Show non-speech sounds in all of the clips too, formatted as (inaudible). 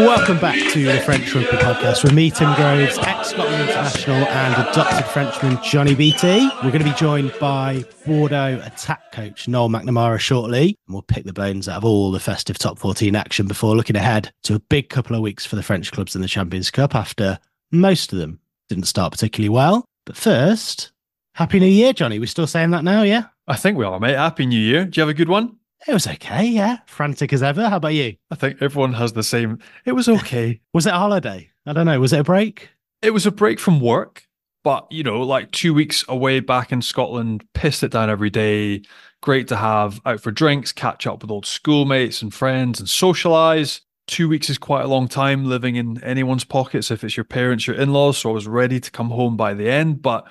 Welcome back to the French Rugby Podcast with me, Tim Groves, ex Scotland International and adopted Frenchman Johnny Beattie. We're going to be joined by Bordeaux attack coach Noel McNamara shortly, and we'll pick the bones out of all the festive top 14 action before looking ahead to a big couple of weeks for the French clubs in the Champions Cup after most of them didn't start particularly well. But first, Happy New Year, Johnny. We're still saying that now, yeah? I think we are, mate. Happy New Year. Do you have a good one? It was okay, yeah. Frantic as ever. How about you? I think everyone has the same. It was okay. (laughs) Was it a holiday? I don't know. Was it a break? it was a break from work, but you know, like two weeks away back in Scotland, pissed it down every day. Great to have out for drinks, catch up with old schoolmates and friends, and socialize. Two weeks is quite a long time living in anyone's pockets if it's your parents, your in laws. So I was ready to come home by the end, but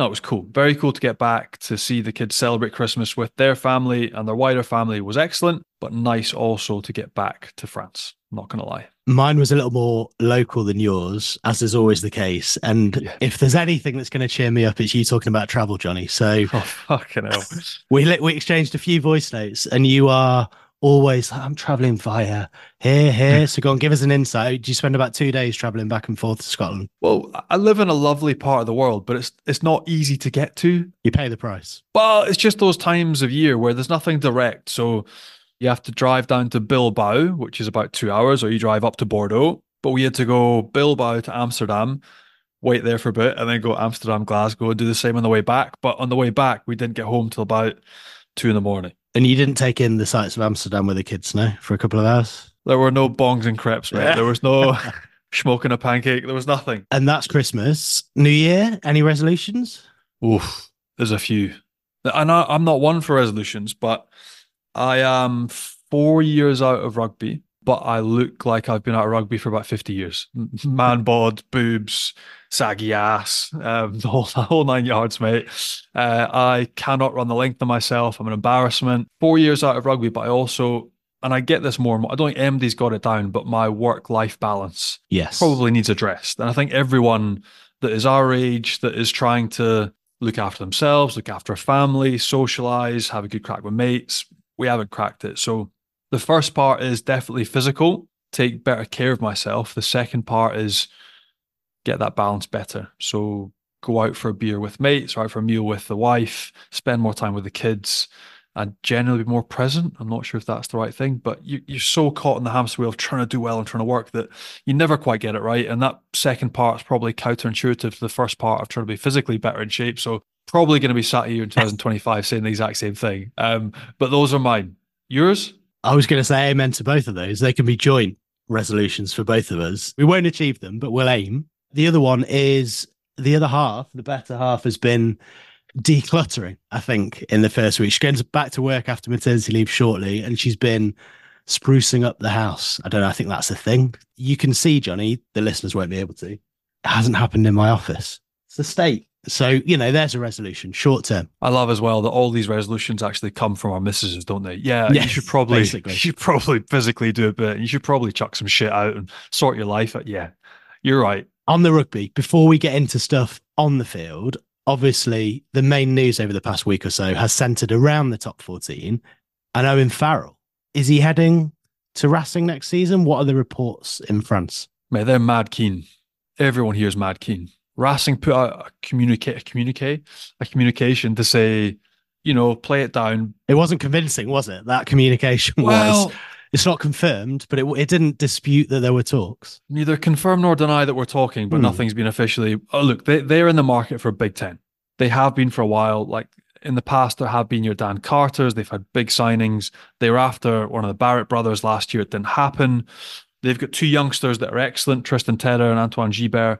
no, it was cool. Very cool to get back to see the kids celebrate Christmas with their family and their wider family was excellent, but nice also to get back to France. Not going to lie. Mine was a little more local than yours, as is always the case. And Yeah. if there's anything that's going to cheer me up, it's you talking about travel, Johnny. So (laughs) Oh, fucking hell. we we exchanged a few voice notes, and you are always I'm traveling via here, here. So go on, give us an insight. Do you spend about two days traveling back and forth to Scotland? Well, I live in a lovely part of the world, but it's it's not easy to get to. You pay the price. Well, it's just those times of year where there's nothing direct. So you have to drive down to Bilbao, which is about two hours, or you drive up to Bordeaux. But we had to go Bilbao to Amsterdam, wait there for a bit, and then go Amsterdam, Glasgow, and do the same on the way back. But on the way back, we didn't get home till about two in the morning. And you didn't take in the sights of Amsterdam with the kids, no, for a couple of hours. There were no bongs and crepes, mate. There was no (laughs) smoking a pancake. There was nothing. And that's Christmas. New Year. Any resolutions? Oof, there's a few. And I, I'm not one for resolutions, but I am four years out of rugby, but I look like I've been out of rugby for about 50 years. Man bod, boobs, saggy ass, um, (laughs) the, whole, the whole nine yards, mate. Uh, I cannot run the length of myself. I'm an embarrassment. Four years out of rugby, but I also, and I get this more and more, I don't think MD's got it down, but my work life balance Yes. probably needs addressed. And I think everyone that is our age that is trying to look after themselves, look after a family, socialize, have a good crack with mates, we haven't cracked it. So the first part is definitely physical, take better care of myself. The second part is get that balance better. So go out for a beer with mates or out for a meal with the wife, spend more time with the kids. And generally be more present. I'm not sure if that's the right thing, but you, you're so caught in the hamster wheel of trying to do well and trying to work that you never quite get it right. And that second part is probably counterintuitive to the first part of trying to be physically better in shape. So probably going to be sat here in 2025 saying the exact same thing. Um, but those are mine. Yours? I was going to say amen to both of those. They can be joint resolutions for both of us. We won't achieve them, but we'll aim. The other one is the other half, the better half has been decluttering, I think, in the first week. She's going to- back to work after maternity leave shortly, and she's been sprucing up the house. I don't know. I think that's a thing. You can see, Johnny, the listeners won't be able to. It hasn't happened in my office. It's the state. So, you know, there's a resolution, short term. I love as well that all these resolutions actually come from our missuses, don't they? Yeah, Yes, you should probably basically. (laughs) you should probably physically do a bit. You should probably chuck some shit out and sort your life out. Yeah, you're right. On the rugby, before we get into stuff on the field, obviously the main news over the past week or so has centered around the top 14 and Owen Farrell. Is he heading to Racing next season? What are the reports in France? Mate, they're mad keen. Everyone here is mad keen. Racing put out a communicate, a communicate, a communication to say, you know, play it down. It wasn't convincing, was it? That communication Well, was it's not confirmed, but it it didn't dispute that there were talks. Neither confirm nor deny that we're talking, but Hmm. nothing's been officially. Oh, look, they they're in the market for a Big Ten. They have been for a while. Like in the past, there have been your Dan Carters. They've had big signings. They were after one of the Barrett brothers last year. It didn't happen. They've got two youngsters that are excellent. Tristan Tedder and Antoine Gibert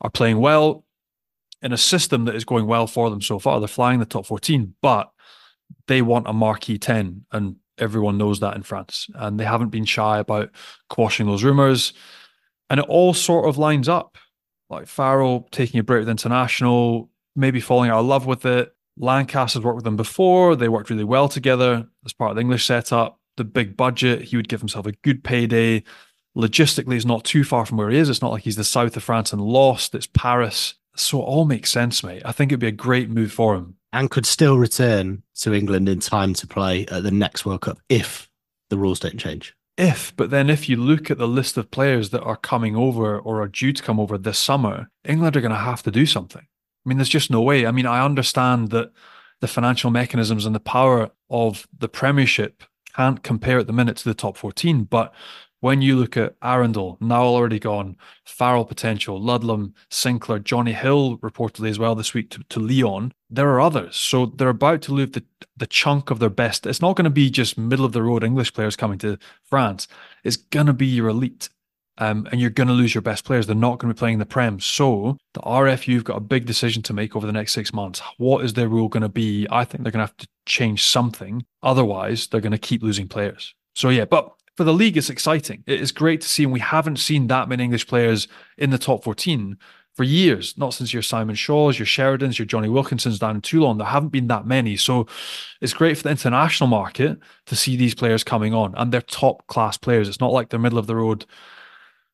are playing well in a system that is going well for them so far. They're flying the top 14, but they want a marquee 10, and everyone knows that in France. And they haven't been shy about quashing those rumours. And it all sort of lines up. Like Farrell taking a break with international, maybe falling out of love with it. Lancaster's worked with them before. They worked really well together as part of the English setup. The big budget, he would give himself a good payday. Logistically, it's not too far from where he is. It's not like he's the south of France and lost. It's Paris. So it all makes sense, mate. I think it'd be a great move for him. and could still return to England in time to play at the next World Cup if the rules don't change. If, but then if you look at the list of players that are coming over or are due to come over this summer, England are going to have to do something. I mean, there's just no way. I mean, I understand that the financial mechanisms and the power of the Premiership can't compare at the minute to the top 14, but when you look at Arundell, now already gone, Farrell potential, Ludlam, Sinckler, Johnny Hill reportedly as well this week to, to Lyon, there are others. So they're about to lose the, the chunk of their best. It's not going to be just middle of the road English players coming to France. It's going to be your elite. Um, and you're going to lose your best players. They're not going to be playing the Prem. So the RFU've got a big decision to make over the next six months. What is their rule going to be? I think they're going to have to change something. Otherwise, they're going to keep losing players. So yeah, but for the league, it's exciting. It is great to see, and we haven't seen that many English players in the top 14 for years. Not since your Simon Shaws, your Sheridans, your Johnny Wilkinsons down in Toulon. There haven't been that many. So it's great for the international market to see these players coming on, and they're top class players. It's not like they're middle of the road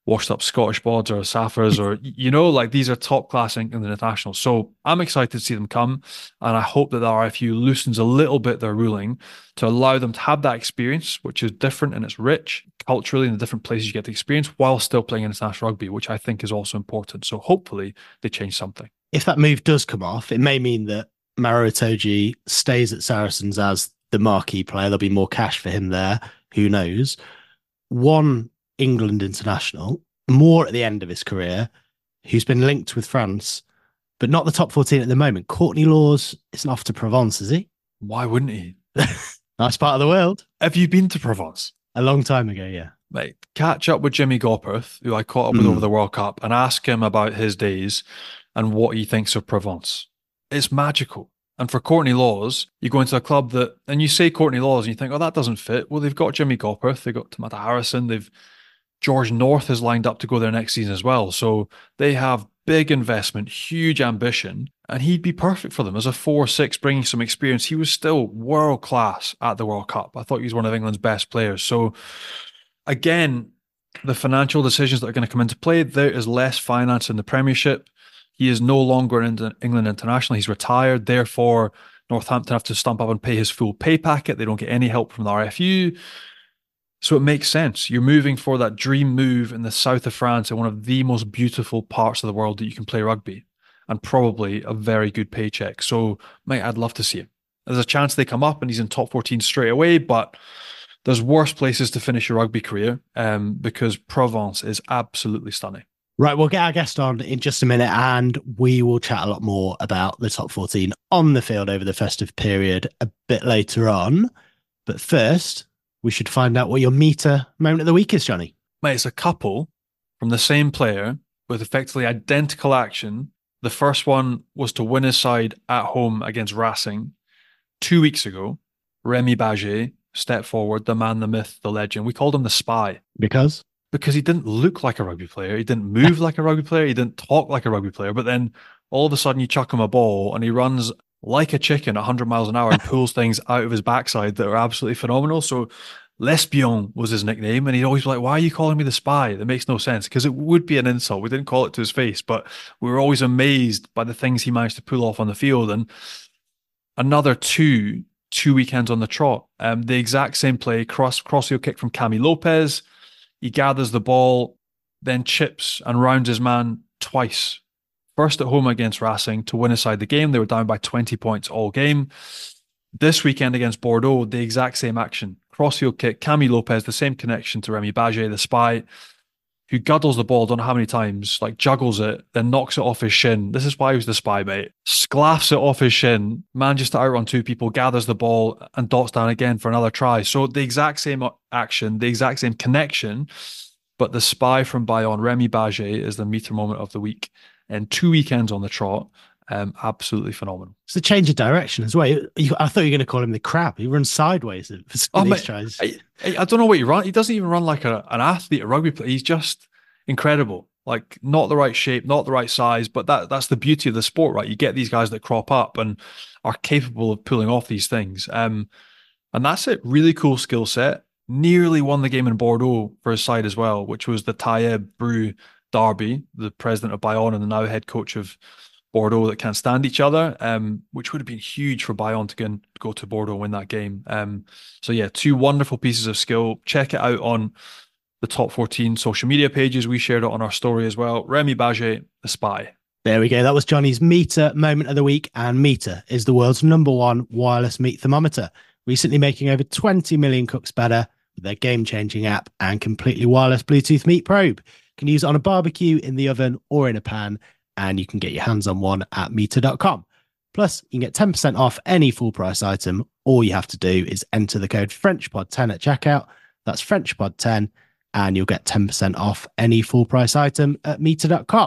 washed up Scottish bods or Saffers or you know, like these are top class England internationals. So I'm excited to see them come, and I hope that the RFU loosens a little bit their ruling to allow them to have that experience, which is different and it's rich culturally in the different places you get the experience while still playing international rugby, which I think is also important. So hopefully they change something. If that move does come off, it may mean that Maro Itoje stays at Saracens as the marquee player. There'll be more cash for him there. Who knows? One England international, more at the end of his career, who's been linked with France, but not the top 14 at the moment. Courtney Lawes isn't off to Provence, is he? Why wouldn't he? (laughs) Nice part of the world. Have you been to Provence? A long time ago, yeah. mate, catch up with Jimmy Gopperth, who I caught up with Mm. over the World Cup, and ask him about his days and what he thinks of Provence. It's magical. And for Courtney Lawes, you go into a club that, and you say Courtney Lawes, and you think, oh, that doesn't fit. Well, they've got Jimmy Gopperth, they've got Tamata Harrison, they've George North is lined up to go there next season as well. So they have big investment, huge ambition, and he'd be perfect for them as a 4 6, bringing some experience. He was still world class at the World Cup. I thought he was one of England's best players. So, again, the financial decisions that are going to come into play, there is less finance in the Premiership. He is no longer an England international. He's retired. Therefore, Northampton have to stump up and pay his full pay packet. They don't get any help from the RFU. So it makes sense. You're moving for that dream move in the south of France in one of the most beautiful parts of the world that you can play rugby and probably a very good paycheck. So, mate, I'd love to see him. There's a chance they come up and he's in top 14 straight away, but there's worse places to finish your rugby career um, because Provence is absolutely stunning. Right, we'll get our guest on in just a minute and we will chat a lot more about the top 14 on the field over the festive period a bit later on. But first, we should find out what your Meater moment of the week is, Johnny. Mate, it's a couple from the same player with effectively identical action. The first one was to win his side at home against Racing two weeks ago. Remy Baget stepped forward, the man, the myth, the legend. We called him the spy Because because he didn't look like a rugby player. He didn't move (laughs) like a rugby player. He didn't talk like a rugby player. But then all of a sudden you chuck him a ball and he runs like a chicken at 100 miles an hour and pulls things out of his backside that are absolutely phenomenal. So Lespion was his nickname. And he'd always be like, why are you calling me the spy? That makes no sense because it would be an insult. We didn't call it to his face, but we were always amazed by the things he managed to pull off on the field. And another two, two weekends on the trot. Um, the exact same play, cross crossfield kick from Camille Lopez. He gathers the ball, then chips and rounds his man twice. First at home against Racing to win aside the game. They were down by 20 points all game. This weekend against Bordeaux, the exact same action. crossfield kick. Camille Lopez, the same connection to Remy Baget, the spy, who guddles the ball, don't know how many times, like juggles it, then knocks it off his shin. This is why he was the spy, mate. Sclaffs it off his shin, manages to outrun two people, gathers the ball, and dots down again for another try. So the exact same action, the exact same connection, but the spy from Bayonne, Remy Baget, is the Meater moment of the week. And two weekends on the trot, um, absolutely phenomenal. It's a change of direction as well. I thought you were going to call him the crab. He runs sideways for oh, these tries. I, I, don't know what he runs. He doesn't even run like a, an athlete, a rugby player. He's just incredible. Like not the right shape, not the right size, but that that's the beauty of the sport, right? You get these guys that crop up and are capable of pulling off these things. Um, and that's it. Really cool skill set. Nearly won the game in Bordeaux for his side as well, which was the Tayeb Bru Derby, the president of Bayonne and the now head coach of Bordeaux that can't stand each other, um, which would have been huge for Bayonne to go, go to Bordeaux and win that game. Um, so yeah, two wonderful pieces of skill. Check it out on the top 14 social media pages. We shared it on our story as well. Remy Baget, the spy. There we go. That was Johnny's Meater moment of the week. And Meater is the world's number one wireless meat thermometer, recently making over 20 million cooks better with their game changing app and completely wireless Bluetooth meat probe. Can use on a barbecue, in the oven, or in a pan and you can get your hands on one at Meater.com. Plus, you can get 10% off any full price item. All you have to do is enter the code FrenchPod10 at checkout. That's FrenchPod10, and you'll get 10% off any full price item at Meater.com.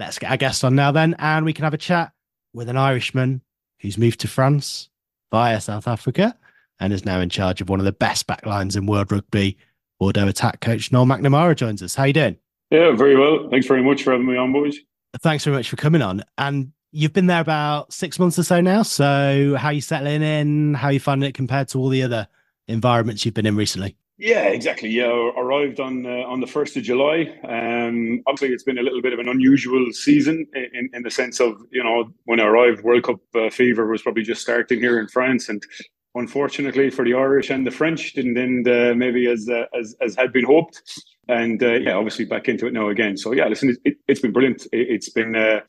Let's get our guest on now then and we can have a chat with an Irishman who's moved to France via South Africa and is now in charge of one of the best backlines in world rugby. Bordeaux attack coach Noel McNamara joins us. How you doing? Yeah, very well. Thanks very much for having me on, boys. Thanks very much for coming on. And you've been there about six months or so now. So how are you settling in? How are you finding it compared to all the other environments you've been in recently? Yeah, exactly. Yeah, arrived on uh, on the first of July. Um, obviously, it's been a little bit of an unusual season in, in the sense of you know when I arrived, World Cup uh, fever was probably just starting here in France, and unfortunately for the Irish and the French, didn't end uh, maybe as, uh, as as had been hoped. And uh, yeah, obviously back into it now again. So yeah, listen, it, has been brilliant. It, has been uh,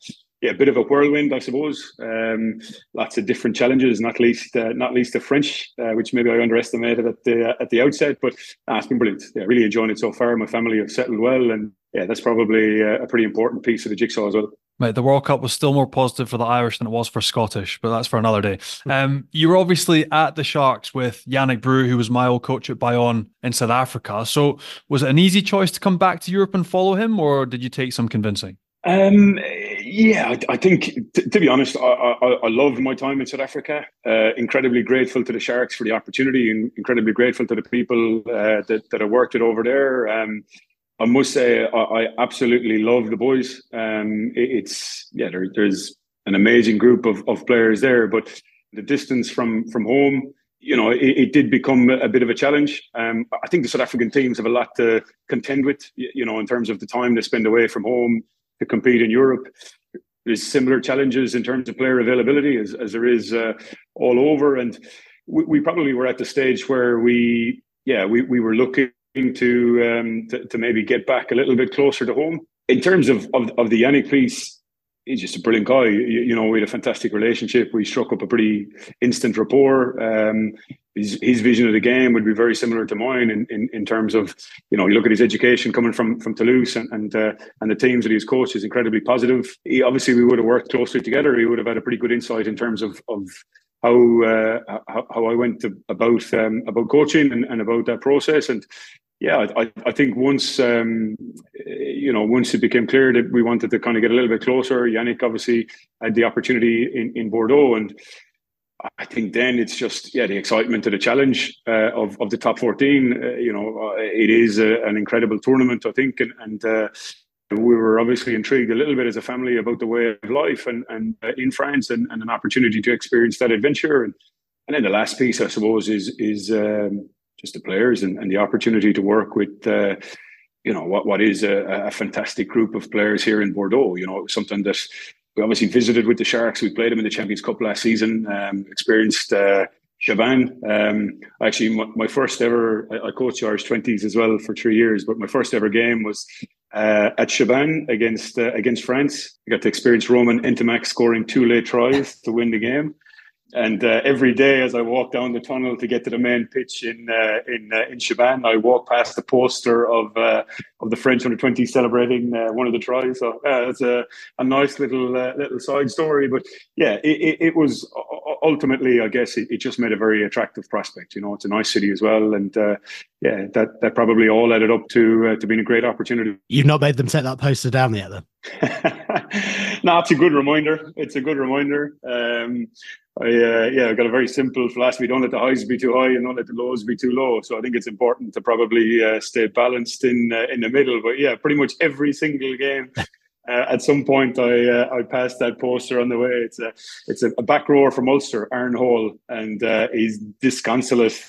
yeah, a bit of a whirlwind, I suppose. Um, lots of different challenges, not least uh, not least the French, uh, which maybe I underestimated at the uh, at the outset. But uh, it's been brilliant. Yeah, really enjoying it so far. My family have settled well, and yeah, that's probably uh, a pretty important piece of the jigsaw as well. Mate, the World Cup was still more positive for the Irish than it was for Scottish, but that's for another day. Um, you were obviously at the Sharks with Yannick Bru, who was my old coach at Bayonne in South Africa. So, was it an easy choice to come back to Europe and follow him, or did you take some convincing? Um, yeah, I, I think t- to be honest, I, I, I loved my time in South Africa. Uh, incredibly grateful to the Sharks for the opportunity, and incredibly grateful to the people uh, that that I worked with over there. Um, I must say, I, I absolutely love the boys. Um, it, it's yeah, there, there's an amazing group of, of players there, but the distance from from home, you know, it, it did become a bit of a challenge. Um, I think the South African teams have a lot to contend with, you know, in terms of the time they spend away from home to compete in Europe. There's similar challenges in terms of player availability as, as there is uh, all over, and we, we probably were at the stage where we, yeah, we, we were looking to, um, to to maybe get back a little bit closer to home. In terms of of, of the Yannick piece, he's just a brilliant guy. You, you, know, we had a fantastic relationship. We struck up a pretty instant rapport. Um, his, his vision of the game would be very similar to mine in, in, in terms of, you know, you look at his education coming from from Toulouse and and, uh, and the teams that he's coached is incredibly positive. He, obviously, we would have worked closely together. He would have had a pretty good insight in terms of of how uh, how, how, I went to, about um, about coaching and, and about that process. And yeah, I, I think once um, you know once it became clear that we wanted to kind of get a little bit closer, Yannick obviously had the opportunity in, in Bordeaux, and I think then it's just yeah the excitement of the challenge uh, of of the top fourteen. Uh, you know, uh, it is a, an incredible tournament, I think, and and. Uh, we were obviously intrigued a little bit as a family about the way of life and, and uh, in France and, and an opportunity to experience that adventure. And, and then the last piece, I suppose, is is um, just the players and, and the opportunity to work with uh, you know what what is a, a, fantastic group of players here in Bordeaux. You know, something that we obviously visited with the Sharks. We played them in the Champions Cup last season. Um, experienced uh, Chaban. Um, actually, my, my, first ever I, I coached Irish twenties as well for three years, but my first ever game was uh, at Chaban against uh, against France. I got to experience Romain Ntamack scoring two late tries to win the game. And uh, every day, as I walk down the tunnel to get to the main pitch in uh, in uh, in Chaban, I walk past the poster of uh, of the French under twenty celebrating uh, one of the tries. So uh, it's a, a nice little little side story. But yeah, it, it, it was ultimately, I guess, it, it, just made a very attractive prospect. You know, it's a nice city as well, and yeah, that that probably all added up to to being a great opportunity. You've not made them set that poster down yet, then. (laughs) no, it's a good reminder. It's a good reminder. Um, I uh, yeah, I've got a very simple philosophy: don't let the highs be too high and don't let the lows be too low. So I think it's important to probably uh, stay balanced in uh, in the middle. But yeah, pretty much every single game. (laughs) Uh, at some point, I uh, I passed that poster on the way. It's a it's a, back rower from Ulster, Aaron Hall, and uh, he's disconsolate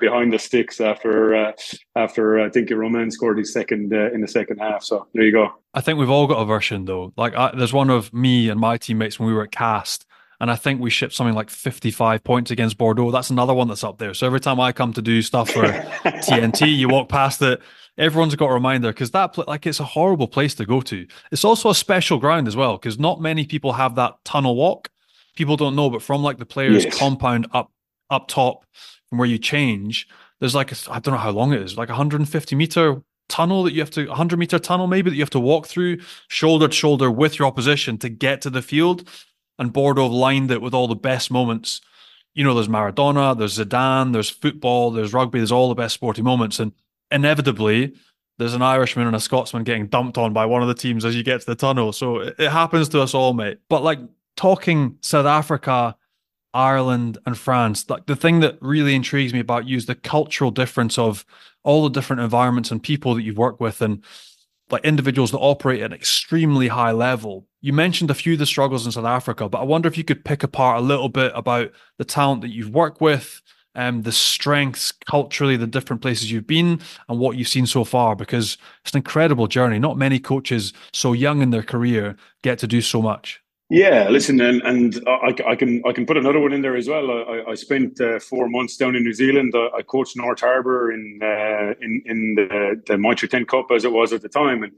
behind the sticks after after I think Romain scored his second in the second half. So there you go. I think we've all got a version though. Like I, there's one of me and my teammates when we were at Castres and I think we shipped something like 55 points against Bordeaux. That's another one that's up there. So every time I come to do stuff for (laughs) TNT, you walk past it, everyone's got a reminder because that like it's a horrible place to go to. It's also a special ground as well because not many people have that tunnel walk. People don't know, but from like the players' yes. compound up up top from where you change, there's like I don't know how long it is, like 150 meter tunnel that you have to 100 meter tunnel maybe that you have to walk through shoulder to shoulder with your opposition to get to the field and Bordeaux lined it with all the best moments. You know, there's Maradona, there's Zidane, there's football, there's rugby, there's all the best sporting moments. And inevitably, there's an Irishman and a Scotsman getting dumped on by one of the teams as you get to the tunnel. So it, it happens to us all, mate. But like talking South Africa, Ireland, and France, like the thing that really intrigues me about you is the cultural difference of all the different environments and people that you've worked with. And like individuals that operate at an extremely high level. You mentioned a few of the struggles in South Africa, but I wonder if you could pick apart a little bit about the talent that you've worked with, um, the strengths culturally, the different places you've been, and what you've seen so far, because it's an incredible journey. Not many coaches so young in their career get to do so much. Yeah, listen, and and I, I, can I can put another one in there as well. I, I spent uh, four months down in New Zealand. I, I coached North Harbour in uh, in in the the Mitre 10 Cup as it was at the time, and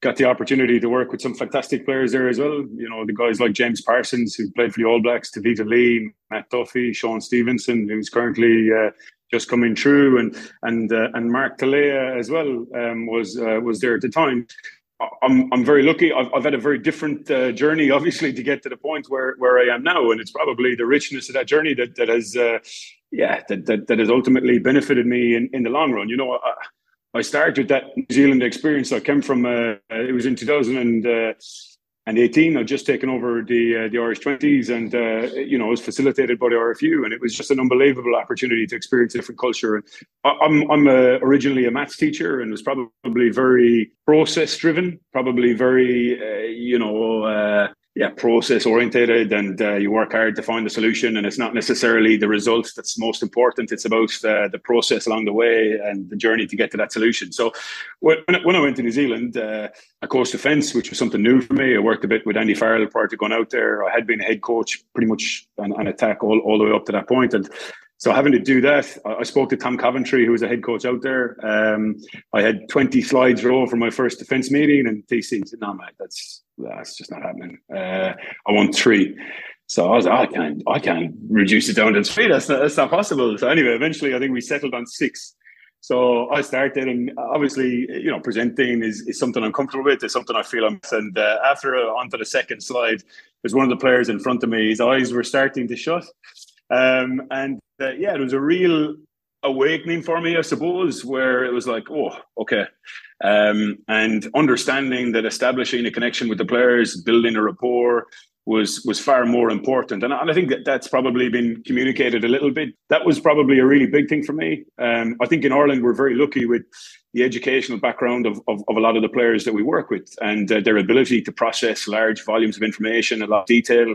got the opportunity to work with some fantastic players there as well. You know, the guys like James Parsons who played for the All Blacks, Tevita Li, Matt Duffy, Shaun Stevenson, who's currently uh, just coming through, and and uh, and Mark Telea as well um, was uh, was there at the time. I'm I'm very lucky. I've, I've had a very different uh, journey, (laughs) obviously, to get to the point where where I am now, and it's probably the richness of that journey that that has, uh, yeah, that, that that has ultimately benefited me in, in the long run. You know, I, I started that New Zealand experience. I came from uh, it was in 2000 and uh, and 18 I'd just taken over the uh, the Irish 20s and uh, you know it was facilitated by the RFU and it was just an unbelievable opportunity to experience a different culture. And I'm I'm a, originally a maths teacher and was probably very process driven probably very uh, you know uh, yeah process orientated and uh, you work hard to find the solution and it's not necessarily the results that's most important it's about uh, the process along the way and the journey to get to that solution so when, when i went to new zealand uh, i coached defence which was something new for me i worked a bit with andy farrell prior to going out there i had been a head coach pretty much on, on attack all, all the way up to that point. and so having to do that, I spoke to Tom Coventry, who was a head coach out there. Um, I had 20 slides roll for my first defence meeting, and TC said, "No, mate, that's that's just not happening. Uh, I want three. So I was like, I can't, I can't reduce it down to three. That's not, that's not possible. So anyway, eventually, I think we settled on six. So I started, and obviously, you know, presenting is, is something I'm comfortable with. It's something I feel I'm. And uh, after uh, onto the second slide, there's one of the players in front of me. His eyes were starting to shut, um, and uh, yeah, it was a real awakening for me, I suppose, where it was like, oh, okay. Um, and understanding that establishing a connection with the players, building a rapport was was far more important. And, I think that that's probably been communicated a little bit. That was probably a really big thing for me. Um, I think in Ireland, we're very lucky with the educational background of, of, of a lot of the players that we work with and uh, their ability to process large volumes of information, a lot of detail,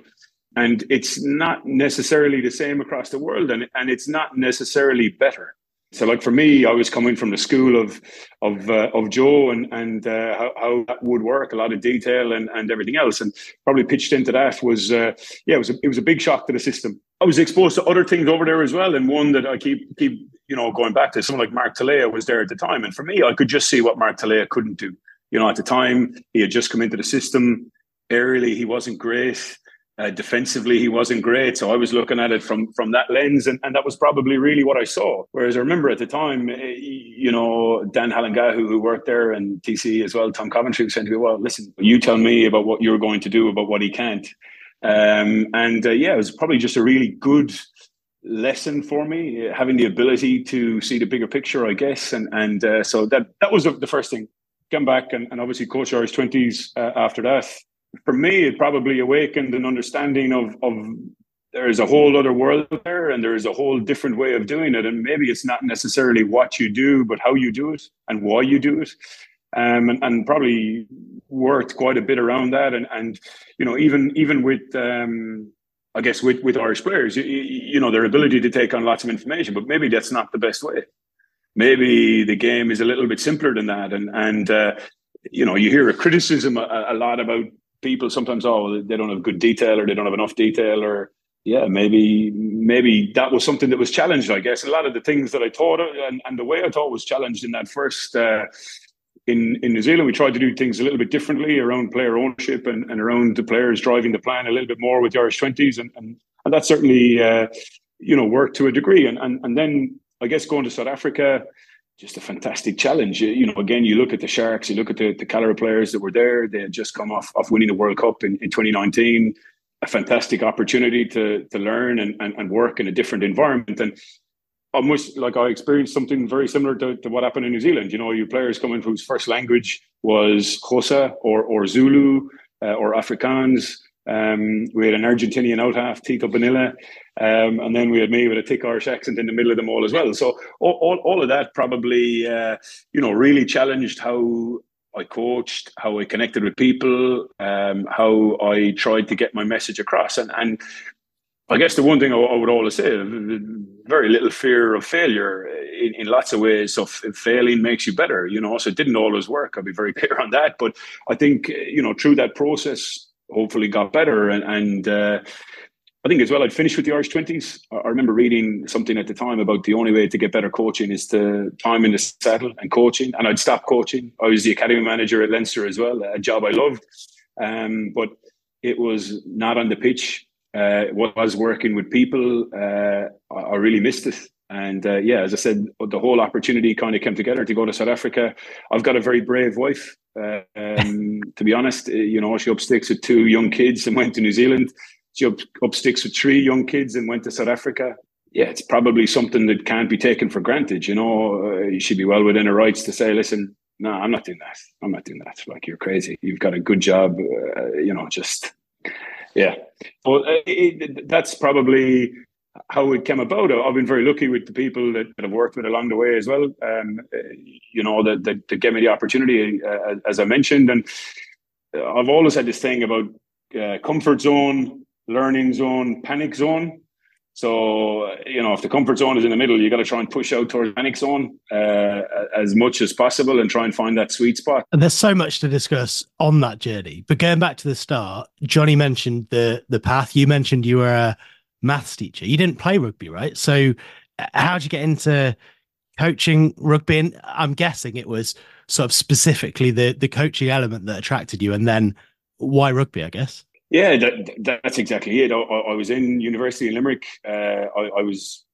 and it's not necessarily the same across the world and, and it's not necessarily better so like for me i was coming from the school of of uh, of joe and and uh, how, how, that would work a lot of detail and and everything else. And probably pitched into that was uh, yeah it was a, it was a big shock to the system. I was exposed to other things over there as well and one that i keep keep you know going back to someone like mark Telea was there at the time. And for me i could just see what mark Telea couldn't do. You know at the time he had just come into the system. Early he wasn't great uh, defensively, he wasn't great, so I was looking at it from from that lens, and, and that was probably really what I saw. Whereas I remember at the time, eh, you know, Dan Halangahu, who worked there, and TC as well, Tom Coventry, was saying to me, "Well, listen, you tell me about what you're going to do about what he can't." Um, and uh, yeah, it was probably just a really good lesson for me, having the ability to see the bigger picture, I guess. And and uh, so that that was the first thing. Come back and, and obviously coach Irish twenties uh, after that for me, it probably awakened an understanding of of there's a whole other world there and there's a whole different way of doing it. And maybe it's not necessarily what you do, but how you do it and why you do it. Um, and, and probably worked quite a bit around that. And, and you know, even even with um, I guess with, with Irish players, you, you know, their ability to take on lots of information, but maybe that's not the best way. Maybe the game is a little bit simpler than that. And and uh, you know, you hear a criticism a, a lot about people sometimes oh they don't have good detail or they don't have enough detail or yeah maybe maybe that was something that was challenged i guess. A lot of the things that i thought and, and the way i thought was challenged in that first uh, in in new zealand we tried to do things a little bit differently around player ownership and, and around the players driving the plan a little bit more with the irish 20s and and, and that certainly uh, you know worked to a degree. And, and and then i guess going to south africa just a fantastic challenge. You know, again, you look at the Sharks, you look at the, the caliber players that were there. They had just come off, off winning the World Cup in, in 2019. A fantastic opportunity to to learn and, and, and work in a different environment. And almost like I experienced something very similar to, to what happened in New Zealand. You know, your players coming whose first language was Xhosa or, or Zulu uh, or Afrikaans. Um, we had an Argentinian out half, Tito Bonilla, um, and then we had me with a thick Irish accent in the middle of them all as well. So all, all, all of that probably, uh, you know, really challenged how I coached, how I connected with people, um, how I tried to get my message across. And, and I guess the one thing I, I would always say, very little fear of failure in, in lots of ways. So failing makes you better, you know. So it didn't always work. I'll be very (laughs) clear on that. But I think, you know, through that process, hopefully got better. And, and uh, I think as well, I'd finished with the Irish 20s. I remember reading something at the time about the only way to get better coaching is to time in the saddle and coaching. And I'd stop coaching. I was the academy manager at Leinster as well, a job I loved. Um, but it was not on the pitch. Uh, was working with people. Uh, I, really missed it. And uh, yeah, as I said, the whole opportunity kind of came together to go to South Africa. I've got a very brave wife. Uh, um, (laughs) to be honest, you know, she up sticks with two young kids and went to New Zealand she up, up sticks with three young kids and went to South Africa. Yeah, it's probably something that can't be taken for granted. You know, uh, you should be well within her rights to say, listen, no, I'm not doing that. I'm not doing that. Like, you're crazy. You've got a good job. Uh, you know, just, yeah. Well, uh, it, that's probably how it came about. I've been very lucky with the people that, that I've worked with along the way as well. Um, uh, you know, that, that, that gave me the opportunity, uh, as I mentioned. And I've always had this thing about uh, comfort zone, learning zone, panic zone. So you know, if the comfort zone is in the middle, you got to try and push out towards panic zone uh, as much as possible and try and find that sweet spot. And there's so much to discuss on that journey. But going back to the start, Johnny mentioned the the path. You mentioned you were a maths teacher. You didn't play rugby, right? So how did you get into coaching rugby? And I'm guessing it was sort of specifically the the coaching element that attracted you, and then why rugby? I guess. Yeah, that, that's exactly it. I, I, was in university in Limerick. Uh, I, I, was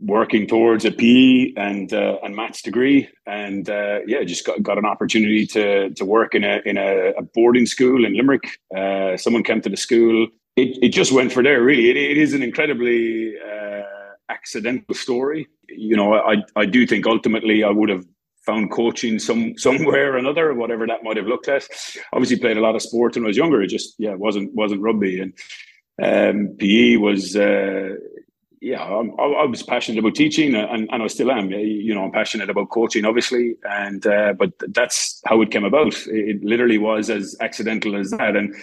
working towards a PE and uh, and maths degree, and uh, yeah, just got, got an opportunity to to work in a in a, a boarding school in Limerick. Uh, someone came to the school. It, it just went for there. Really, it, it is an incredibly uh, accidental story. You know, I I do think ultimately I would have found coaching some (laughs) somewhere or another, whatever that might have looked like. Obviously, played a lot of sport when I was younger. It just yeah wasn't wasn't rugby and um, PE was. Uh, yeah, I, I, was passionate about teaching, and, and I still am. You know, I'm passionate about coaching, obviously, and uh, but that's how it came about. It literally was as accidental as that, and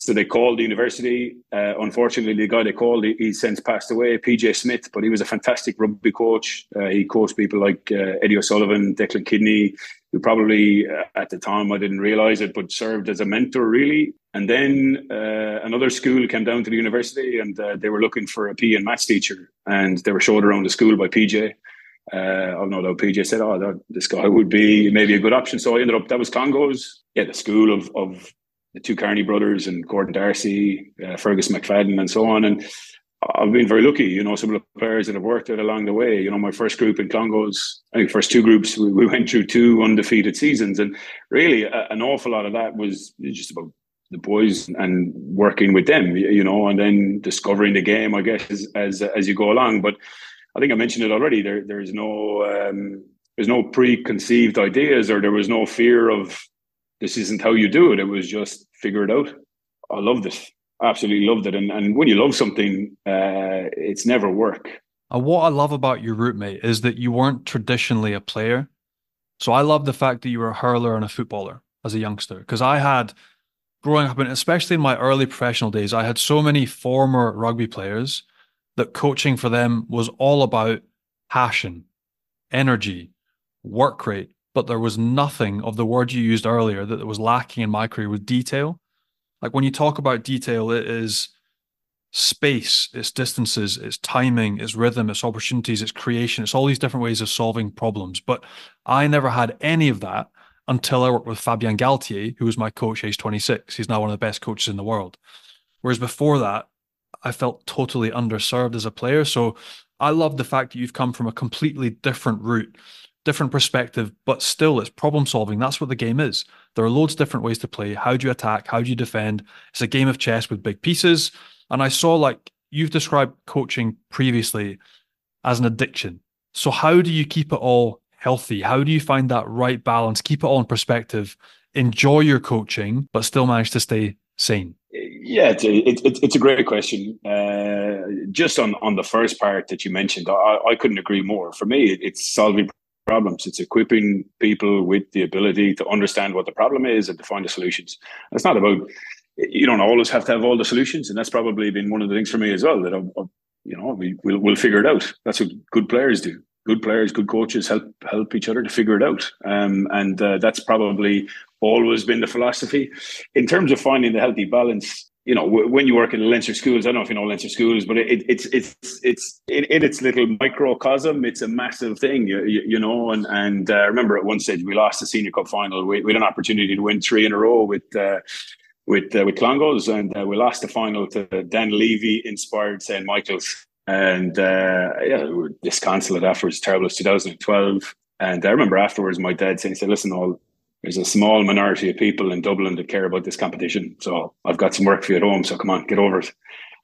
so they called the university. Uh, unfortunately, the guy they called, he, he's since passed away, PJ Smith, but he was a fantastic rugby coach. Uh, he coached people like uh, Eddie O'Sullivan, Declan Kidney, who probably uh, at the time I didn't realize it, but served as a mentor really. And then uh, another school came down to the university and uh, they were looking for a P and maths teacher. And they were showed around the school by PJ. Uh, I don't know that PJ said, "Oh, that, this guy would be maybe a good option." So I ended up that was Clongowes, yeah, the school of of the two Kearney brothers and Gordon D'Arcy, uh, Fergus McFadden, and so on. And I've been very lucky, you know, some of the players that have worked with along the way. You know, my first group in Clongowes, I think first two groups, we, we went through two undefeated seasons. And really, a, an awful lot of that was just about the boys and working with them, you know, and then discovering the game, I guess, as as, as you go along. But I think I mentioned it already. There, there's no, um, there's no preconceived ideas, or there was no fear of this isn't how you do it. It was just figure it out. I loved it. Absolutely loved it. And and when you love something, uh, it's never work. And what I love about your route, mate, is that you weren't traditionally a player. So I love the fact that you were a hurler and a footballer as a youngster. Because I had growing up, and especially in my early professional days, I had so many former rugby players that coaching for them was all about passion, energy, work rate, but there was nothing of the word you used earlier that was lacking in my career with detail. Like when you talk about detail, it is space, it's distances, it's timing, it's rhythm, it's opportunities, it's creation, it's all these different ways of solving problems. But I never had any of that until I worked with Fabien Galthié, who was my coach age 26. He's now one of the best coaches in the world. Whereas before that, I felt totally underserved as a player. So I love the fact that you've come from a completely different route different perspective, but still it's problem solving. That's what the game is. There are loads of different ways to play. How do you attack? How do you defend? It's a game of chess with big pieces. And I saw like you've described coaching previously as an addiction. So how do you keep it all healthy? How do you find that right balance? Keep it all in perspective, enjoy your coaching, but still manage to stay sane? Yeah, it's a, it's, it's a great question. Uh, just on, on the first part that you mentioned, I, I couldn't agree more. For me, it's solving problems. It's equipping people with the ability to understand what the problem is and to find the solutions. it's not about you don't always have to have all the solutions, and that's probably been one of the things for me as well. That I'm, you know we will we'll figure it out. That's what good players do. Good players, good coaches help help each other to figure it out, um, and uh, that's probably always been the philosophy. In terms of finding the healthy balance, you know, when you work in Leinster schools, I don't know if you know Leinster schools, but it, it's it's it's in, its little microcosm, it's a massive thing, you, you, you know. And and uh, I remember at one stage we lost the senior cup final. We, we had an opportunity to win three in a row with uh, with uh, with Clongowes, and uh, we lost the final to Dan Leavy inspired St Michael's. And uh, yeah, we were disconsolate afterwards. Terrible. It's 2012, and I remember afterwards my dad saying, "He said, listen, all." There's a small minority of people in Dublin that care about this competition. So I've got some work for you at home. So come on, get over it.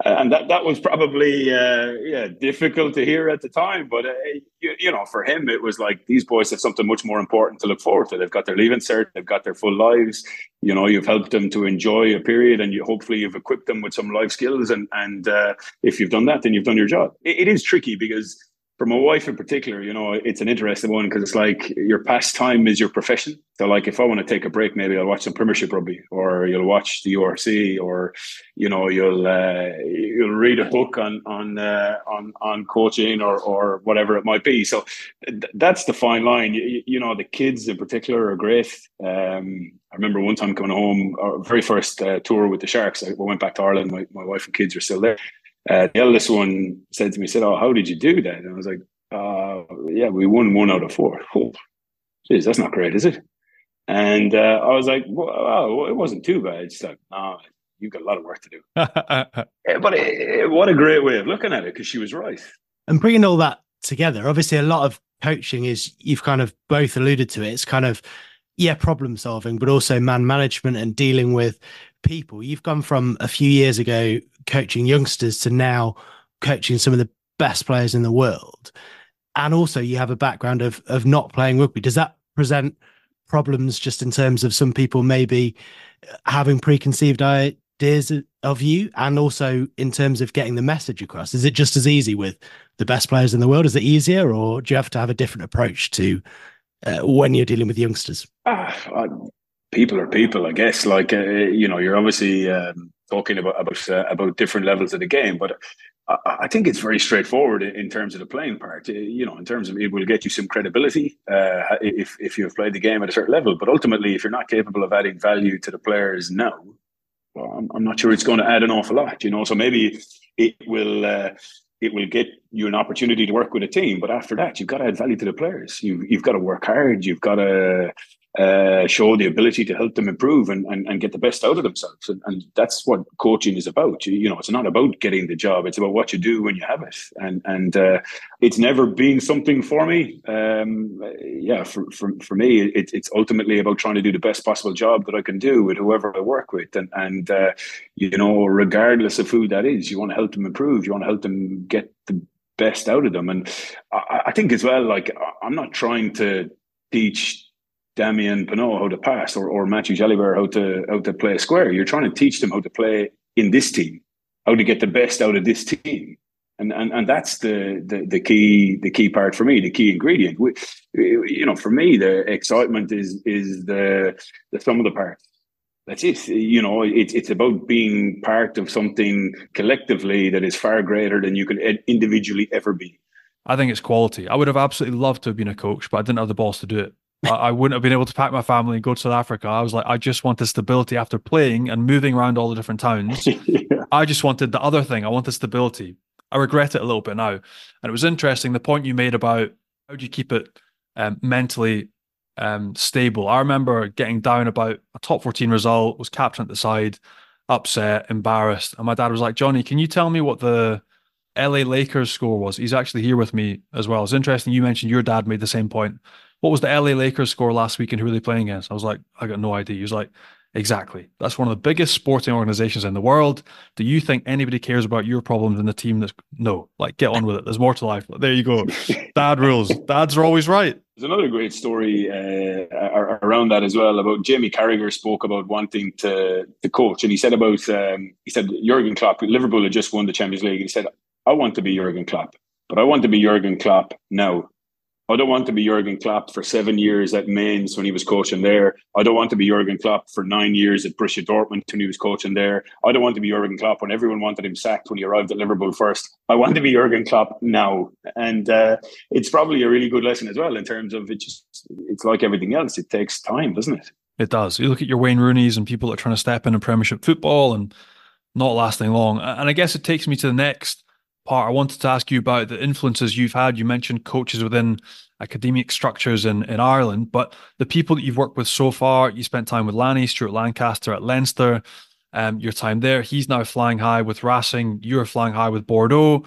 Uh, and that that was probably uh, yeah difficult to hear at the time, but uh, you, you, know for him it was like these boys have something much more important to look forward to. They've got their leaving cert, they've got their full lives. You know, you've helped them to enjoy a period, and you hopefully you've equipped them with some life skills. And and uh, if you've done that, then you've done your job. it, it is tricky because for my wife in particular, you know, it's an interesting one because it's like your pastime is your profession. So, like, if I want to take a break, maybe I'll watch some Premiership rugby, or you'll watch the URC, or you know, you'll uh, you'll read a book on on uh, on on coaching or or whatever it might be. So, th- that's the fine line. You, you, know, the kids in particular are great. Um, I remember one time coming home, our very first uh, tour with the Sharks. I went back to Ireland. My, my wife and kids are still there. Uh, the eldest one said to me, said, "Oh, how did you do that?" And I was like, uh, "Yeah, we won one out of four. Oh, geez, that's not great, is it?" And uh, I was like, "Well, it wasn't too bad." It's like, "No, you've got a lot of work to do." (laughs) yeah, but it, it, what a great way of looking at it, because she was right. And bringing all that together, obviously, a lot of coaching is you've kind of both alluded to it. It's kind of yeah, problem solving, but also man management and dealing with people. You've gone from a few years ago coaching youngsters to now coaching some of the best players in the world. And also you have a background of of not playing rugby. Does that present problems just in terms of some people maybe having preconceived ideas of you and also in terms of getting the message across? Is it just as easy with the best players in the world? Is it easier or do you have to have a different approach to uh, when you're dealing with youngsters? Uh, people are people, I guess. Like uh, you know, you're obviously um, talking about about uh, about different levels of the game, but I, I, think it's very straightforward in terms of the playing part. Uh, you know, in terms of it will get you some credibility uh, if if you've played the game at a certain level. But ultimately, if you're not capable of adding value to the players now, well, I'm, I'm not sure it's going to add an awful lot. You know, so maybe it will uh, it will get you an opportunity to work with a team. But after that, you've got to add value to the players. You've, you've got to work hard. You've got to uh, show the ability to help them improve and, and, and get the best out of themselves. And, and that's what coaching is about. You, you, know, it's not about getting the job. It's about what you do when you have it. And and uh, it's never been something for me. Um, yeah, for, for, for me, it, it's ultimately about trying to do the best possible job that I can do with whoever I work with. And, and uh, you know, regardless of who that is, you want to help them improve. You want to help them get the best out of them. And I, I think as well, like, I'm not trying to teach Damian Penaud how to pass or, or Matthieu Jalibert how to how to play square. You're trying to teach them how to play in this team, how to get the best out of this team. And, and and that's the, the the key the key part for me, the key ingredient. We, you know, for me, the excitement is is the the sum of the parts. That's it. You know, it's it's about being part of something collectively that is far greater than you can individually ever be. I think it's quality. I would have absolutely loved to have been a coach, but I didn't have the balls to do it. I, wouldn't have been able to pack my family and go to South Africa. I was like, I just wanted stability after playing and moving around all the different towns. (laughs) yeah. I just wanted the other thing. I wanted stability. I regret it a little bit now. And it was interesting the point you made about how do you keep it um, mentally um, stable. I remember getting down about a top 14 result, was captain at the side, upset, embarrassed. And my dad was like, Johnny, can you tell me what the LA Lakers score was? He's actually here with me as well. It's interesting. You mentioned your dad made the same point what was the LA Lakers score last week and who were they playing against? I was like, I got no idea. He was like, exactly. That's one of the biggest sporting organizations in the world. Do you think anybody cares about your problems in the team that's no, like get on with it. There's more to life. There you go. (laughs) Dad rules. Dads are always right. There's another great story uh, around that as well about Jamie Carragher spoke about wanting to to coach, and he said about um, he said Jurgen Klopp, Liverpool had just won the Champions League. He said, "I want to be Jurgen Klopp, but I want to be Jurgen Klopp now. I don't want to be Jurgen Klopp for seven years at Mainz when he was coaching there. I don't want to be Jurgen Klopp for nine years at Borussia Dortmund when he was coaching there. I don't want to be Jurgen Klopp when everyone wanted him sacked when he arrived at Liverpool first. I want to be Jurgen Klopp now, and uh, it's probably a really good lesson as well in terms of it. Just it's like everything else; it takes time, doesn't it? It does. You look at your Wayne Rooney's and people that are trying to step in into Premiership football and not lasting long. And I guess it takes me to the next part, I wanted to ask you about the influences you've had. You mentioned coaches within academic structures in, in Ireland, but the people that you've worked with so far, you spent time with Lanny, Stuart Lancaster at Leinster, um, your time there. He's now flying high with Racing. You're flying high with Bordeaux.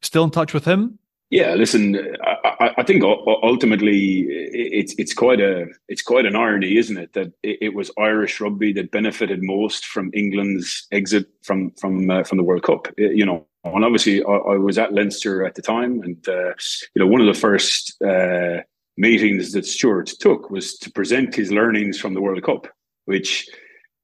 Still in touch with him? Yeah, listen, I, I, think ultimately it's it's quite a it's quite an irony, isn't it, that it, was Irish rugby that benefited most from England's exit from from uh, from the World Cup. You know, and obviously, I, I, was at Leinster at the time, and uh, you know, one of the first uh, meetings that Stuart took was to present his learnings from the World Cup, which,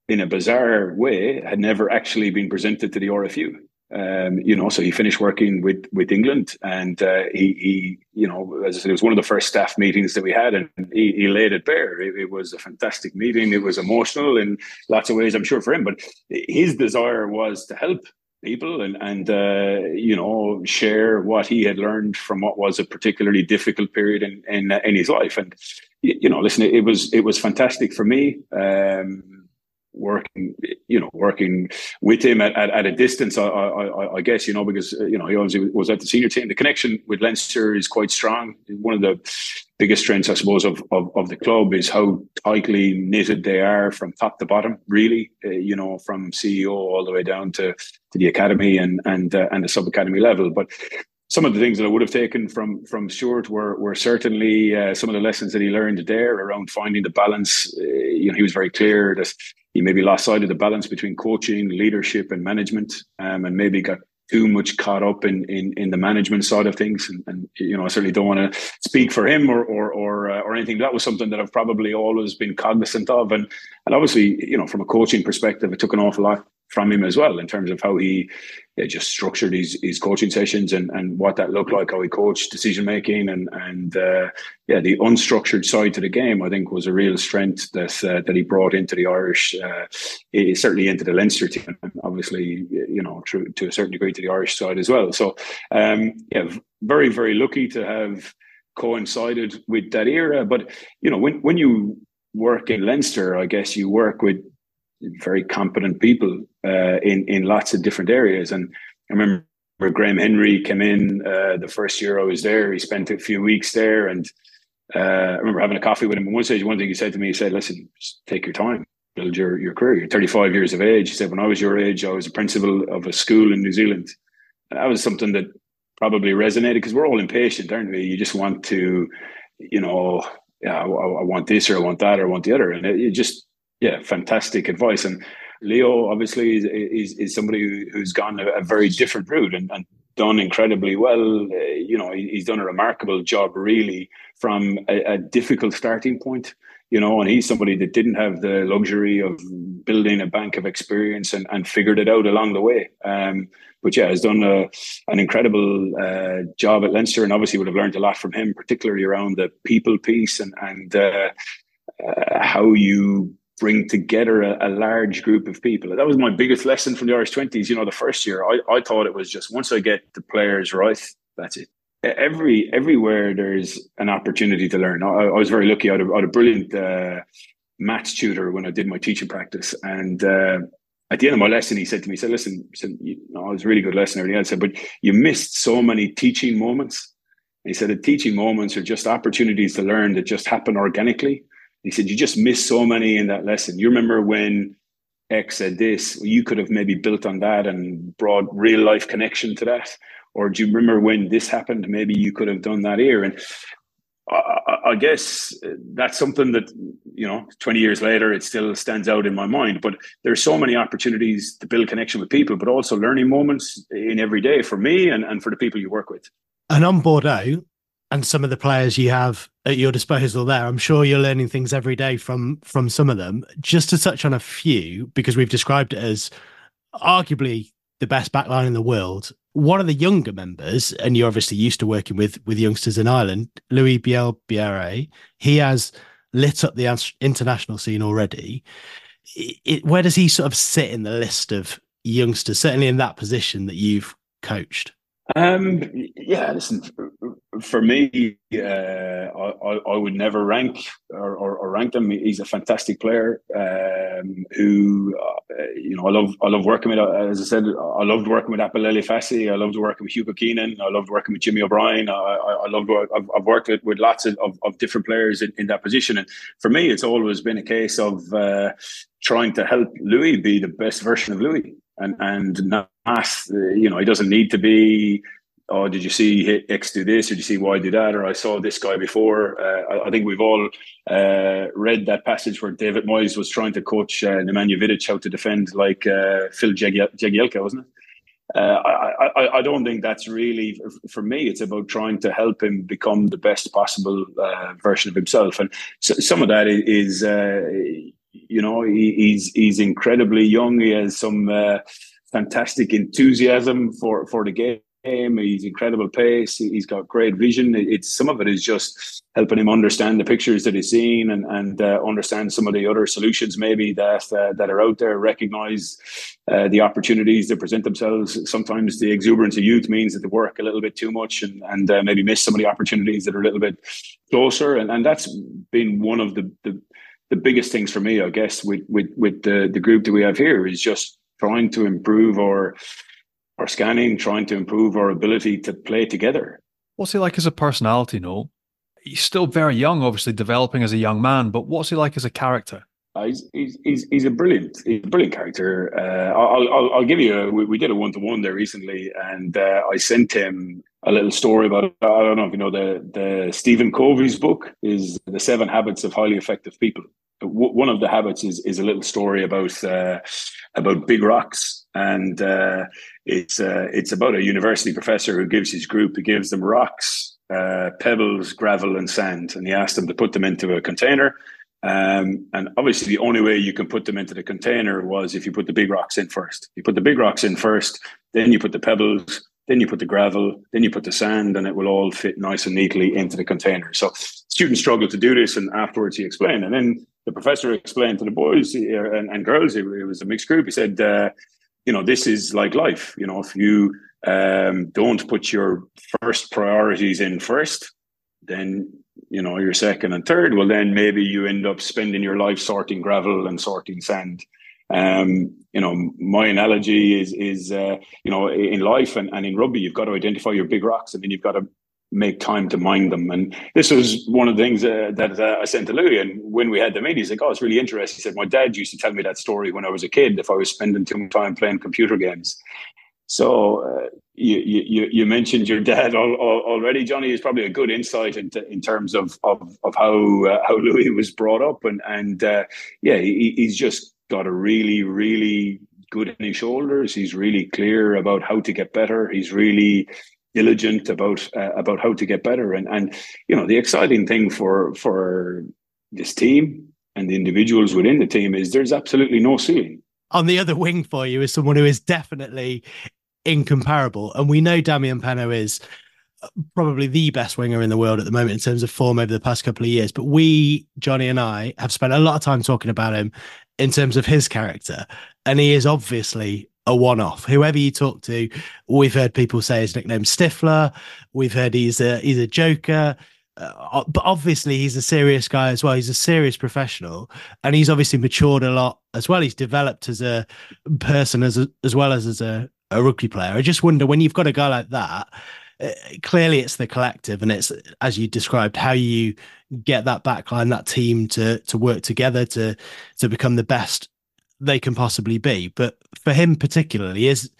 in a bizarre way, had never actually been presented to the RFU. Um, you know, so he finished working with with England, and uh, he, he, you know, as I said, it was one of the first staff meetings that we had, and he, he laid it bare. It, it, was a fantastic meeting. It was emotional in lots of ways, I'm sure for him, but his desire was to help people and and uh, you know share what he had learned from what was a particularly difficult period in in, in his life. And you know, listen, it was it was fantastic for me. Um, working, you know, working with him at, at, at a distance, I, I, I, guess, you know, because, you know, he obviously was at the senior team. The connection with Leinster is quite strong. One of the biggest strengths, I suppose, of, of, of the club is how tightly knitted they are from top to bottom, really, uh, you know, from CEO all the way down to, to the academy and, and, uh, and the sub academy level. But some of the things that I would have taken from from Stuart were were certainly uh, some of the lessons that he learned there around finding the balance. Uh, you know, he was very clear that he maybe lost sight of the balance between coaching, leadership, and management, um, and maybe got too much caught up in in, in the management side of things. And, and you know, I certainly don't want to speak for him or or or, uh, or anything. That was something that I've probably always been cognizant of, and and obviously, you know, from a coaching perspective, it took an awful lot from him as well in terms of how he yeah, just structured his, his coaching sessions and, and what that looked like, how he coached decision making, and and uh, yeah, the unstructured side to the game. I think was a real strength that uh, that he brought into the Irish, uh, certainly into the Leinster team, and obviously you know to, to a certain degree to the Irish side as well. So um, yeah, very very lucky to have coincided with that era. But you know when when you work in Leinster, I guess you work with very competent people uh, in in lots of different areas. And I remember Graham Henry came in uh, the first year I was there. He spent a few weeks there, and uh, I remember having a coffee with him. And one stage, one thing he said to me, he said, "Listen, take your time, build your your career. You're 35 years of age." He said, "When I was your age, I was a principal of a school in New Zealand." And that was something that probably resonated because we're all impatient, aren't we? You just want to, you know, yeah, I, I want this or I want that or I want the other, and it, it just yeah, fantastic advice. And Leo obviously is is, is somebody who's gone a, a very different route and, and done incredibly well. Uh, you know, he, he's done a remarkable job really from a, a, difficult starting point. You know, and he's somebody that didn't have the luxury of building a bank of experience and, and figured it out along the way. Um, but yeah, has done a, an incredible uh, job at Leinster, and obviously would have learned a lot from him, particularly around the people piece and and uh, uh, how you bring together a, a, large group of people. That was my biggest lesson from the Irish 20s. You know, the first year, I, I thought it was just once I get the players right, that's it. Every everywhere there's an opportunity to learn. I, I was very lucky. I had a, I had a brilliant uh, maths tutor when I did my teaching practice, and uh, at the end of my lesson, he said to me, "He said, listen, said, you know, it was a really good lesson." Everything else, said, but you missed so many teaching moments. He said the teaching moments are just opportunities to learn that just happen organically he said, You just missed so many in that lesson. You remember when X said this, you could have maybe built on that and brought real life connection to that. Or do you remember when this happened? Maybe you could have done that here. And I, I guess that's something that, you know, 20 years later, it still stands out in my mind. But there's so many opportunities to build connection with people, but also learning moments in every day for me and, and for the people you work with. And on Bordeaux, and some of the players you have at your disposal there. I'm sure you're learning things every day from from some of them. Just to touch on a few because we've described it as arguably the best backline in the world one of the younger members and you're obviously used to working with with youngsters in ireland Louis Bielle-Biarrey he has lit up the international scene already. It, where does he sort of sit in the list of youngsters certainly in that position that you've coached? Um, yeah, listen, for me, uh, I, I, would never rank or, or, or, rank him. He's a fantastic player um, who, uh, you know, I love. I love working with. As I said, I loved working with Aphelele Fassi. I loved working with Hugo Keenan. I loved working with Jimmy O'Brien. I, I, I loved. I've, I've worked with, with lots of, of, of, different players in, in that position, and for me, it's always been a case of uh, trying to help Louis be the best version of Louis and and not you know he doesn't need to be oh, did you see X do this or did you see Y do that? Or I saw this guy before. Uh, I, I, think we've all uh, read that passage where David Moyes was trying to coach uh, Nemanja Vidic how to defend like uh, Phil Jagielka, wasn't it? Uh, I, I, I, don't think that's really for me. It's about trying to help him become the best possible uh, version of himself, and so, some of that is, you know, he, he's he's incredibly young. He has some fantastic enthusiasm for for the game. He's incredible pace. He's got great vision. It's some of it is just helping him understand the pictures that he's seen and and uh, understand some of the other solutions maybe that uh, that are out there. Recognize uh, the opportunities that present themselves. Sometimes the exuberance of youth means that they work a little bit too much and and uh, maybe miss some of the opportunities that are a little bit closer. And and that's been one of the the, the biggest things for me, I guess, with with with the the group that we have here is just trying to improve our our scanning, trying to improve our ability to play together. What's he like as a personality, Noel? He's still very young, obviously developing as a young man, but what's he like as a character? Uh, he's, he's, he's, he's, a brilliant he's a brilliant character. Uh, I'll, I'll, I'll give you a, we, we did a one to one there recently, and uh, I sent him a little story about I don't know if you know the the Stephen Covey's book is the Seven Habits of Highly Effective People. one of the habits is is a little story about uh, about big rocks, and uh, it's uh, it's about a university professor who gives his group he gives them rocks, uh, pebbles, gravel, and sand, and he asks them to put them into a container. Um, and obviously, the only way you can put them into the container was if you put the big rocks in first. You put the big rocks in first, then you put the pebbles, then you put the gravel, then you put the sand, and it will all fit nice and neatly into the container. So students struggle to do this, and afterwards he explained, and then the professor explained to the boys uh, and, and girls, it, it, was a mixed group. He said, uh, you know, this is like life. You know, if you um, don't put your first priorities in first, then you know your second and third. Well, then maybe you end up spending your life sorting gravel and sorting sand. Um, you know, my analogy is is uh, you know in life and, and in rugby, you've got to identify your big rocks, and then you've got to make time to mind them. And this was one of the things uh, that uh, I sent to Louis. And when we had the meeting, he's like, "Oh, it's really interesting." He said, "My dad used to tell me that story when I was a kid. If I was spending too much time playing computer games." So uh, you, you you mentioned your dad already, Johnny. Is probably a good insight into in terms of of, of how uh, how Louis (laughs) was brought up, and and uh, yeah, he, he's just got a really really good in his shoulders. He's really clear about how to get better. He's really diligent about uh, about how to get better. And and you know the exciting thing for for this team and the individuals within the team is there's absolutely no ceiling. On the other wing for you is someone who is definitely incomparable. And we know Damian Penaud is probably the best winger in the world at the moment in terms of form over the past couple of years. But we Johnny and I have spent a lot of time talking about him in terms of his character. And he is obviously a one-off. Whoever you talk to, we've heard people say his nickname Stifler. We've heard he's a he's a joker. Uh, but obviously he's a serious guy as well. He's a serious professional, and he's obviously matured a lot as well. He's developed as a person as a, as well as as a, a rugby player. I just wonder when you've got a guy like that. Uh, clearly, it's the collective, and it's as you described how you get that backline, that team to to work together to to become the best they can possibly be. But for him particularly, is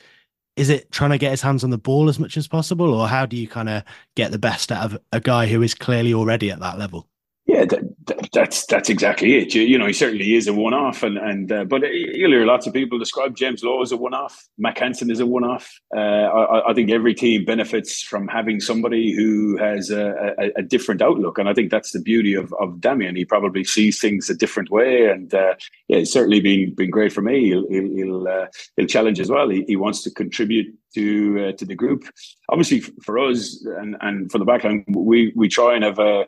is it trying to get his hands on the ball as much as possible, or how do you kind of get the best out of a guy who is clearly already at that level? Yeah, that, that, that's that's exactly it. You, you, know, he certainly is a one-off, and and uh, but you'll hear lots of people describe James Lowe as a one-off. Mack Hansen is a one-off. Uh, I, I, think every team benefits from having somebody who has a, a, a, different outlook, and I think that's the beauty of, of Damian. He probably sees things a different way, and uh, yeah, it's certainly been been great for me. He'll he'll he'll, uh, he'll challenge as well. He, he wants to contribute to uh, to the group. Obviously, for us and and for the backline, we we try and have a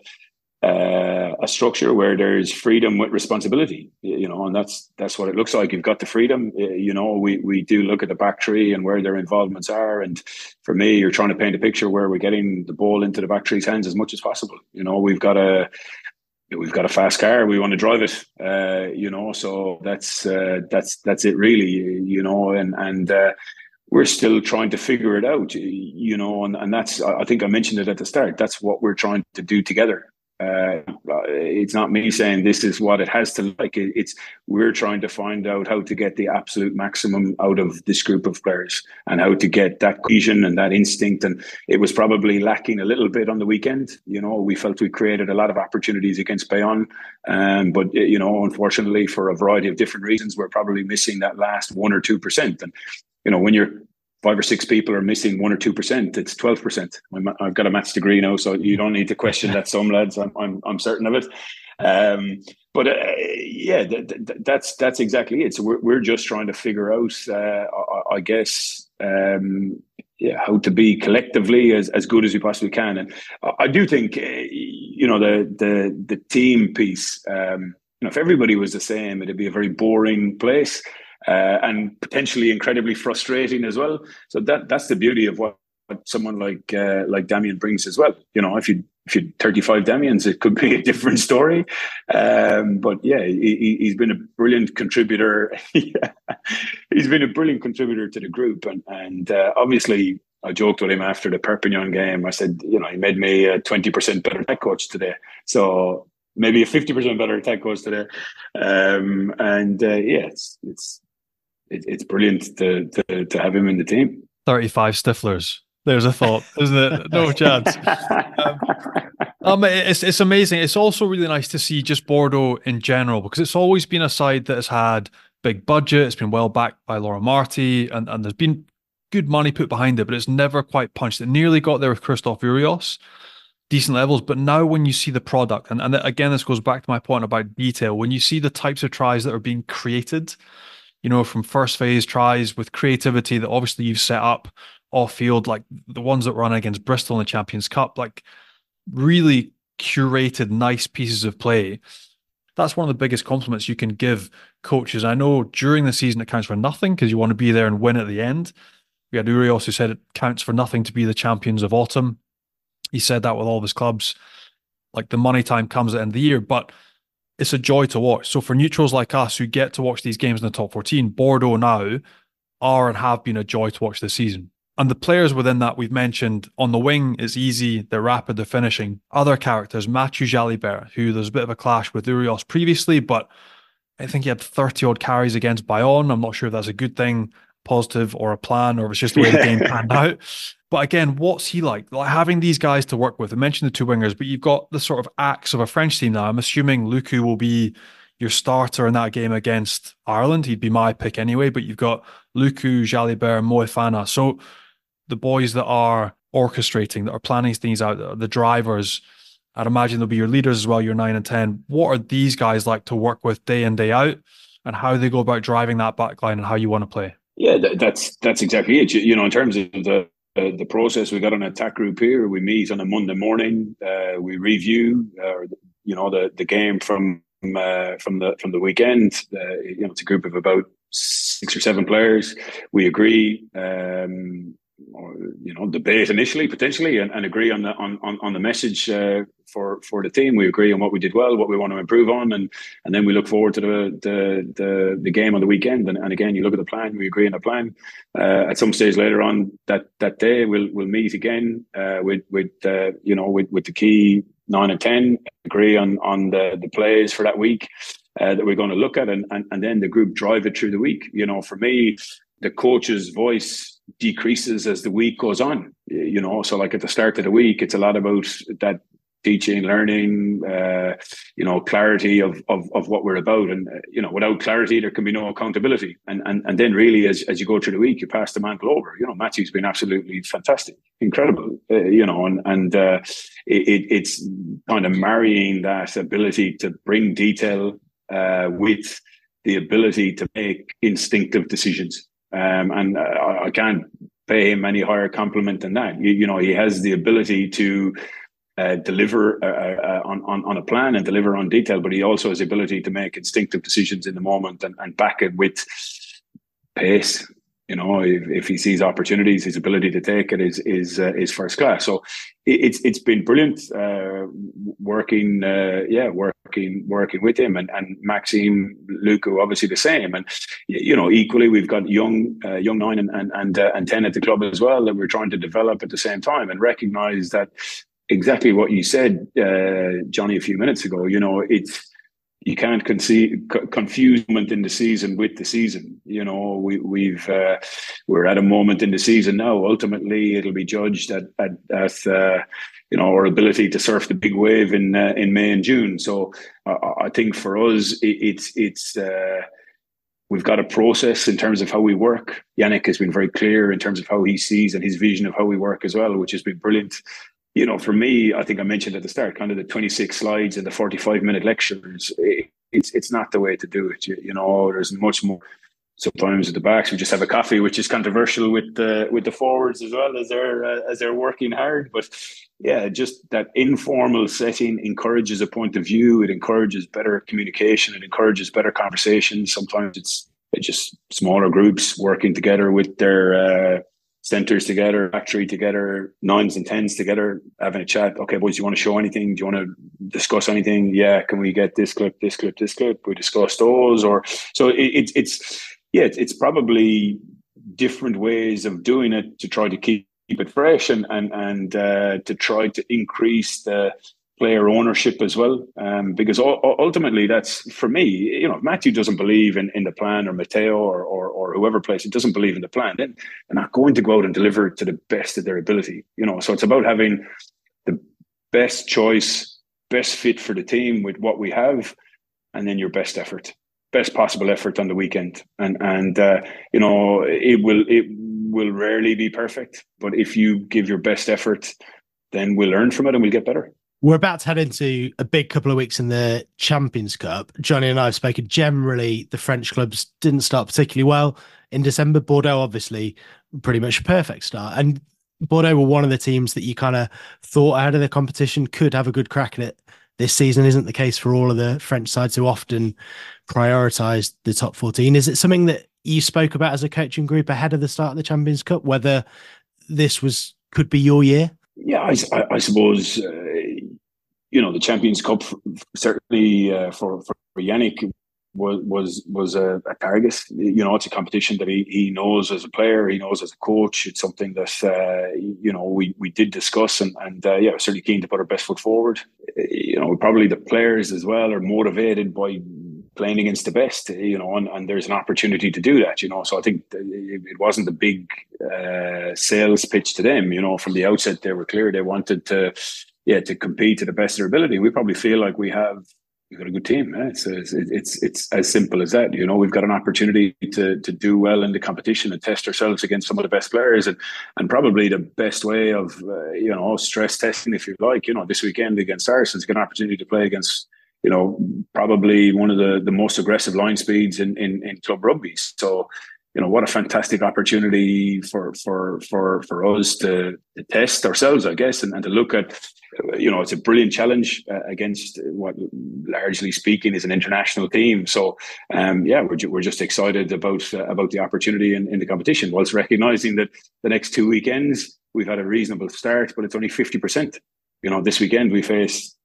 uh, a structure where there's freedom with responsibility, you know, and that's that's what it looks like. You've got the freedom, you know. We we do look at the back three and where their involvements are, and for me, you're trying to paint a picture where we're getting the ball into the back three's hands as much as possible. You know, we've got a we've got a fast car, we want to drive it, uh, you know. So that's uh, that's that's it, really, you know, and and. Uh, we're still trying to figure it out, you know, and, and that's, I think I mentioned it at the start. That's what we're trying to do together uh, it's not me saying this is what it has to like. It's we're trying to find out how to get the absolute maximum out of this group of players and how to get that cohesion and that instinct. And it was probably lacking a little bit on the weekend. You know, we felt we created a lot of opportunities against Bayonne, um, but you know, unfortunately, for a variety of different reasons, we're probably missing that last one or two percent. And you know, when you're five or six people are missing one or two percent, it's twelve percent. I've got a maths degree now, so you don't need to question that. Some lads, I'm I'm, I'm certain of it. Um, but uh, yeah, th- th- that's that's exactly it. So we're we're just trying to figure out, uh, I, I, guess, um, yeah, how to be collectively as, as good as we possibly can. And I do think, uh, you know, the the the team piece. Um, you know, if everybody was the same, it'd be a very boring place uh, and potentially incredibly frustrating as well. So that that's the beauty of what someone like uh, like Damian brings as well. You know, if you if you 35 Damians, it could be a (laughs) different story. Um, but yeah, he, has been a brilliant contributor. (laughs) he's been a brilliant contributor to the group, and and uh, obviously. I joked with him after the Perpignan game. I said, you know, he made me a 20% better tech coach today. So maybe a 50% better tech coach today. Um, and uh, yeah, it's, it's, it's brilliant to, to, to have him in the team. 35 Stiflers. There's a thought, isn't it? No (laughs) chance. Um, um, it's it's amazing. It's also really nice to see just Bordeaux in general because it's always been a side that has had big budget. It's been well backed by Laurent Marti, and, and there's been good money put behind it, but it's never quite punched. It nearly got there with Christophe Urios, decent levels. But now when you see the product, and, and again, this goes back to my point about detail, when you see the types of tries that are being created, you know, from first phase tries with creativity that obviously you've set up off field, like the ones that run against Bristol in the Champions Cup, like really curated, nice pieces of play. That's one of the biggest compliments you can give coaches. I know during the season it counts for nothing because you want to be there and win at the end. We had Urios who said it counts for nothing to be the champions of autumn. He said that with all of his clubs. Like the money time comes at the end of the year, but it's a joy to watch. So for neutrals like us who get to watch these games in the top 14, Bordeaux now are and have been a joy to watch this season. And the players within that we've mentioned on the wing is easy, they're rapid, they're finishing. Other characters, Matthieu Jalibert, who there's a bit of a clash with Urios previously, but I think he had 30 odd carries against Bayonne. I'm not sure if that's a good thing, positive, or a plan, or if it's just the way the game (laughs) panned out. But again, what's he like? Like having these guys to work with. I mentioned the two wingers, but you've got the sort of axe of a French team now. I'm assuming Lucu will be your starter in that game against Ireland. He'd be my pick anyway, but you've got Lucu, Jalibert, Moefana. So the boys that are orchestrating, that are planning things out, the drivers, I'd imagine they'll be your leaders as well, your nine and 10. What are these guys like to work with day in, day out, and how they go about driving that backline and how you want to play? Yeah, that's that's exactly it. You, know, in terms of the uh, the process, we got an attack group here. We meet on a Monday morning. Uh, we review, uh, you know, the the game from uh, from the from the weekend. Uh, you know, it's a group of about six or seven players. We agree. Um, or, you know debate initially potentially and, and agree on the on, on, on the message uh, for for the team. We agree on what we did well what we want to improve on and and then we look forward to the the the, the game on the weekend. And, and again you look at the plan we agree on the plan. Uh, at some stage later on that that day we'll we'll meet again uh, with with uh, you know with with the key nine and ten agree on on the the plays for that week uh, that we're going to look at and, and and then the group drive it through the week. You know for me the coach's voice decreases as the week goes on. You know, so like at the start of the week, it's a lot about that teaching, learning, uh, you know, clarity of, of of what we're about. And uh, you know, without clarity, there can be no accountability. And and and then really, as as you go through the week, you pass the mantle over. You know, Matthew's been absolutely fantastic, incredible. Uh, you know, and and uh, it, it's kind of marrying that ability to bring detail uh, with the ability to make instinctive decisions um, and uh, I can't pay him any higher compliment than that. You, you know, he has the ability to uh, deliver uh, uh, on, on, on a plan and deliver on detail, but he also has the ability to make instinctive decisions in the moment and, and back it with pace you know, if, if he sees opportunities, his ability to take it is is uh, is first class. So it's it's been brilliant uh, working, uh, yeah, working working with him and and Maxime Lucu obviously the same. And you know, equally we've got young young nine and and and, and ten at the club as well that we're trying to develop at the same time and recognise that exactly what you said, uh, Johnny, a few minutes ago. You know, it's you can't conceive, confuse moment in the season with the season. You know, we, we've uh, we're at a moment in the season now. Ultimately, it'll be judged at at, at uh, you know our ability to surf the big wave in uh, in May and June. So I think for us, it, it's it's uh, We've got a process in terms of how we work. Yannick has been very clear in terms of how he sees and his vision of how we work as well, which has been brilliant. You know, for me, I think I mentioned at the start, kind of the 26 slides and the 45 minute lectures. It, it's it's not the way to do it. You, you know, there's much more sometimes at the backs we just have a coffee, which is controversial with the with the forwards as well as they're uh, as they're working hard. But yeah, just that informal setting encourages a point of view. It encourages better communication. It encourages better conversations. Sometimes it's, it's just smaller groups working together with their uh, centers together, factory together, nines and tens together, having a chat. Okay, boys, you want to show anything? Do you want to discuss anything? Yeah, can we get this clip, this clip, this clip? We discuss those, or so it, it, it's yeah, it's, it's probably different ways of doing it to try to keep it fresh and and and uh, to try to increase the player ownership as well. Um, because ultimately, that's for me. You know, if Matthew doesn't believe in, in the plan, or Matteo, or, or or whoever plays it doesn't believe in the plan, then they're not going to go out and deliver to the best of their ability. You know, so it's about having the best choice, best fit for the team with what we have, and then your best effort best possible effort on the weekend. And and uh, you know it will it will rarely be perfect, but if you give your best effort, then we'll learn from it and we'll get better. We're about to head into a big couple of weeks in the Champions Cup. Johnny and I have spoken. Generally, the French clubs didn't start particularly well in December. Bordeaux, obviously, pretty much a perfect start. And Bordeaux were one of the teams that you kind of thought ahead of the competition could have a good crack at it this season. Isn't the case for all of the French sides who often prioritise the top 14. Is it something that you spoke about as a coaching group ahead of the start of the Champions Cup, whether this was could be your year? Yeah, I, I, I suppose, uh, you know, the Champions Cup certainly uh, for, for Yannick was was was a, a, target. You know, it's a competition that he, he knows as a player, he knows as a coach. It's something that uh, you know we, we did discuss, and and uh, yeah, certainly keen to put our best foot forward. You know, probably the players as well are motivated by playing against the best, you know, and, and there's an opportunity to do that, you know. So I think it wasn't a big uh, sales pitch to them, you know. From the outset, they were clear they wanted to, yeah, to compete to the best of their ability. We probably feel like we have we've got a good team. Eh? It's, it's, it's it's as simple as that. You know, we've got an opportunity to to do well in the competition and test ourselves against some of the best players, and and probably the best way of uh, you know stress testing, if you like. You know, this weekend against Saracens, get an opportunity to play against you know, probably one of the, the most aggressive line speeds in, in, in club rugby. So, you know, what a fantastic opportunity for for for for us to, to test ourselves, I guess, and, and to look at, you know, it's a brilliant challenge uh, against what, largely speaking, is an international team. So, um, yeah, we're, we're just excited about uh, about the opportunity in, in the competition, whilst recognizing that the next two weekends we've had a reasonable start, but it's only fifty percent. You know, this weekend we face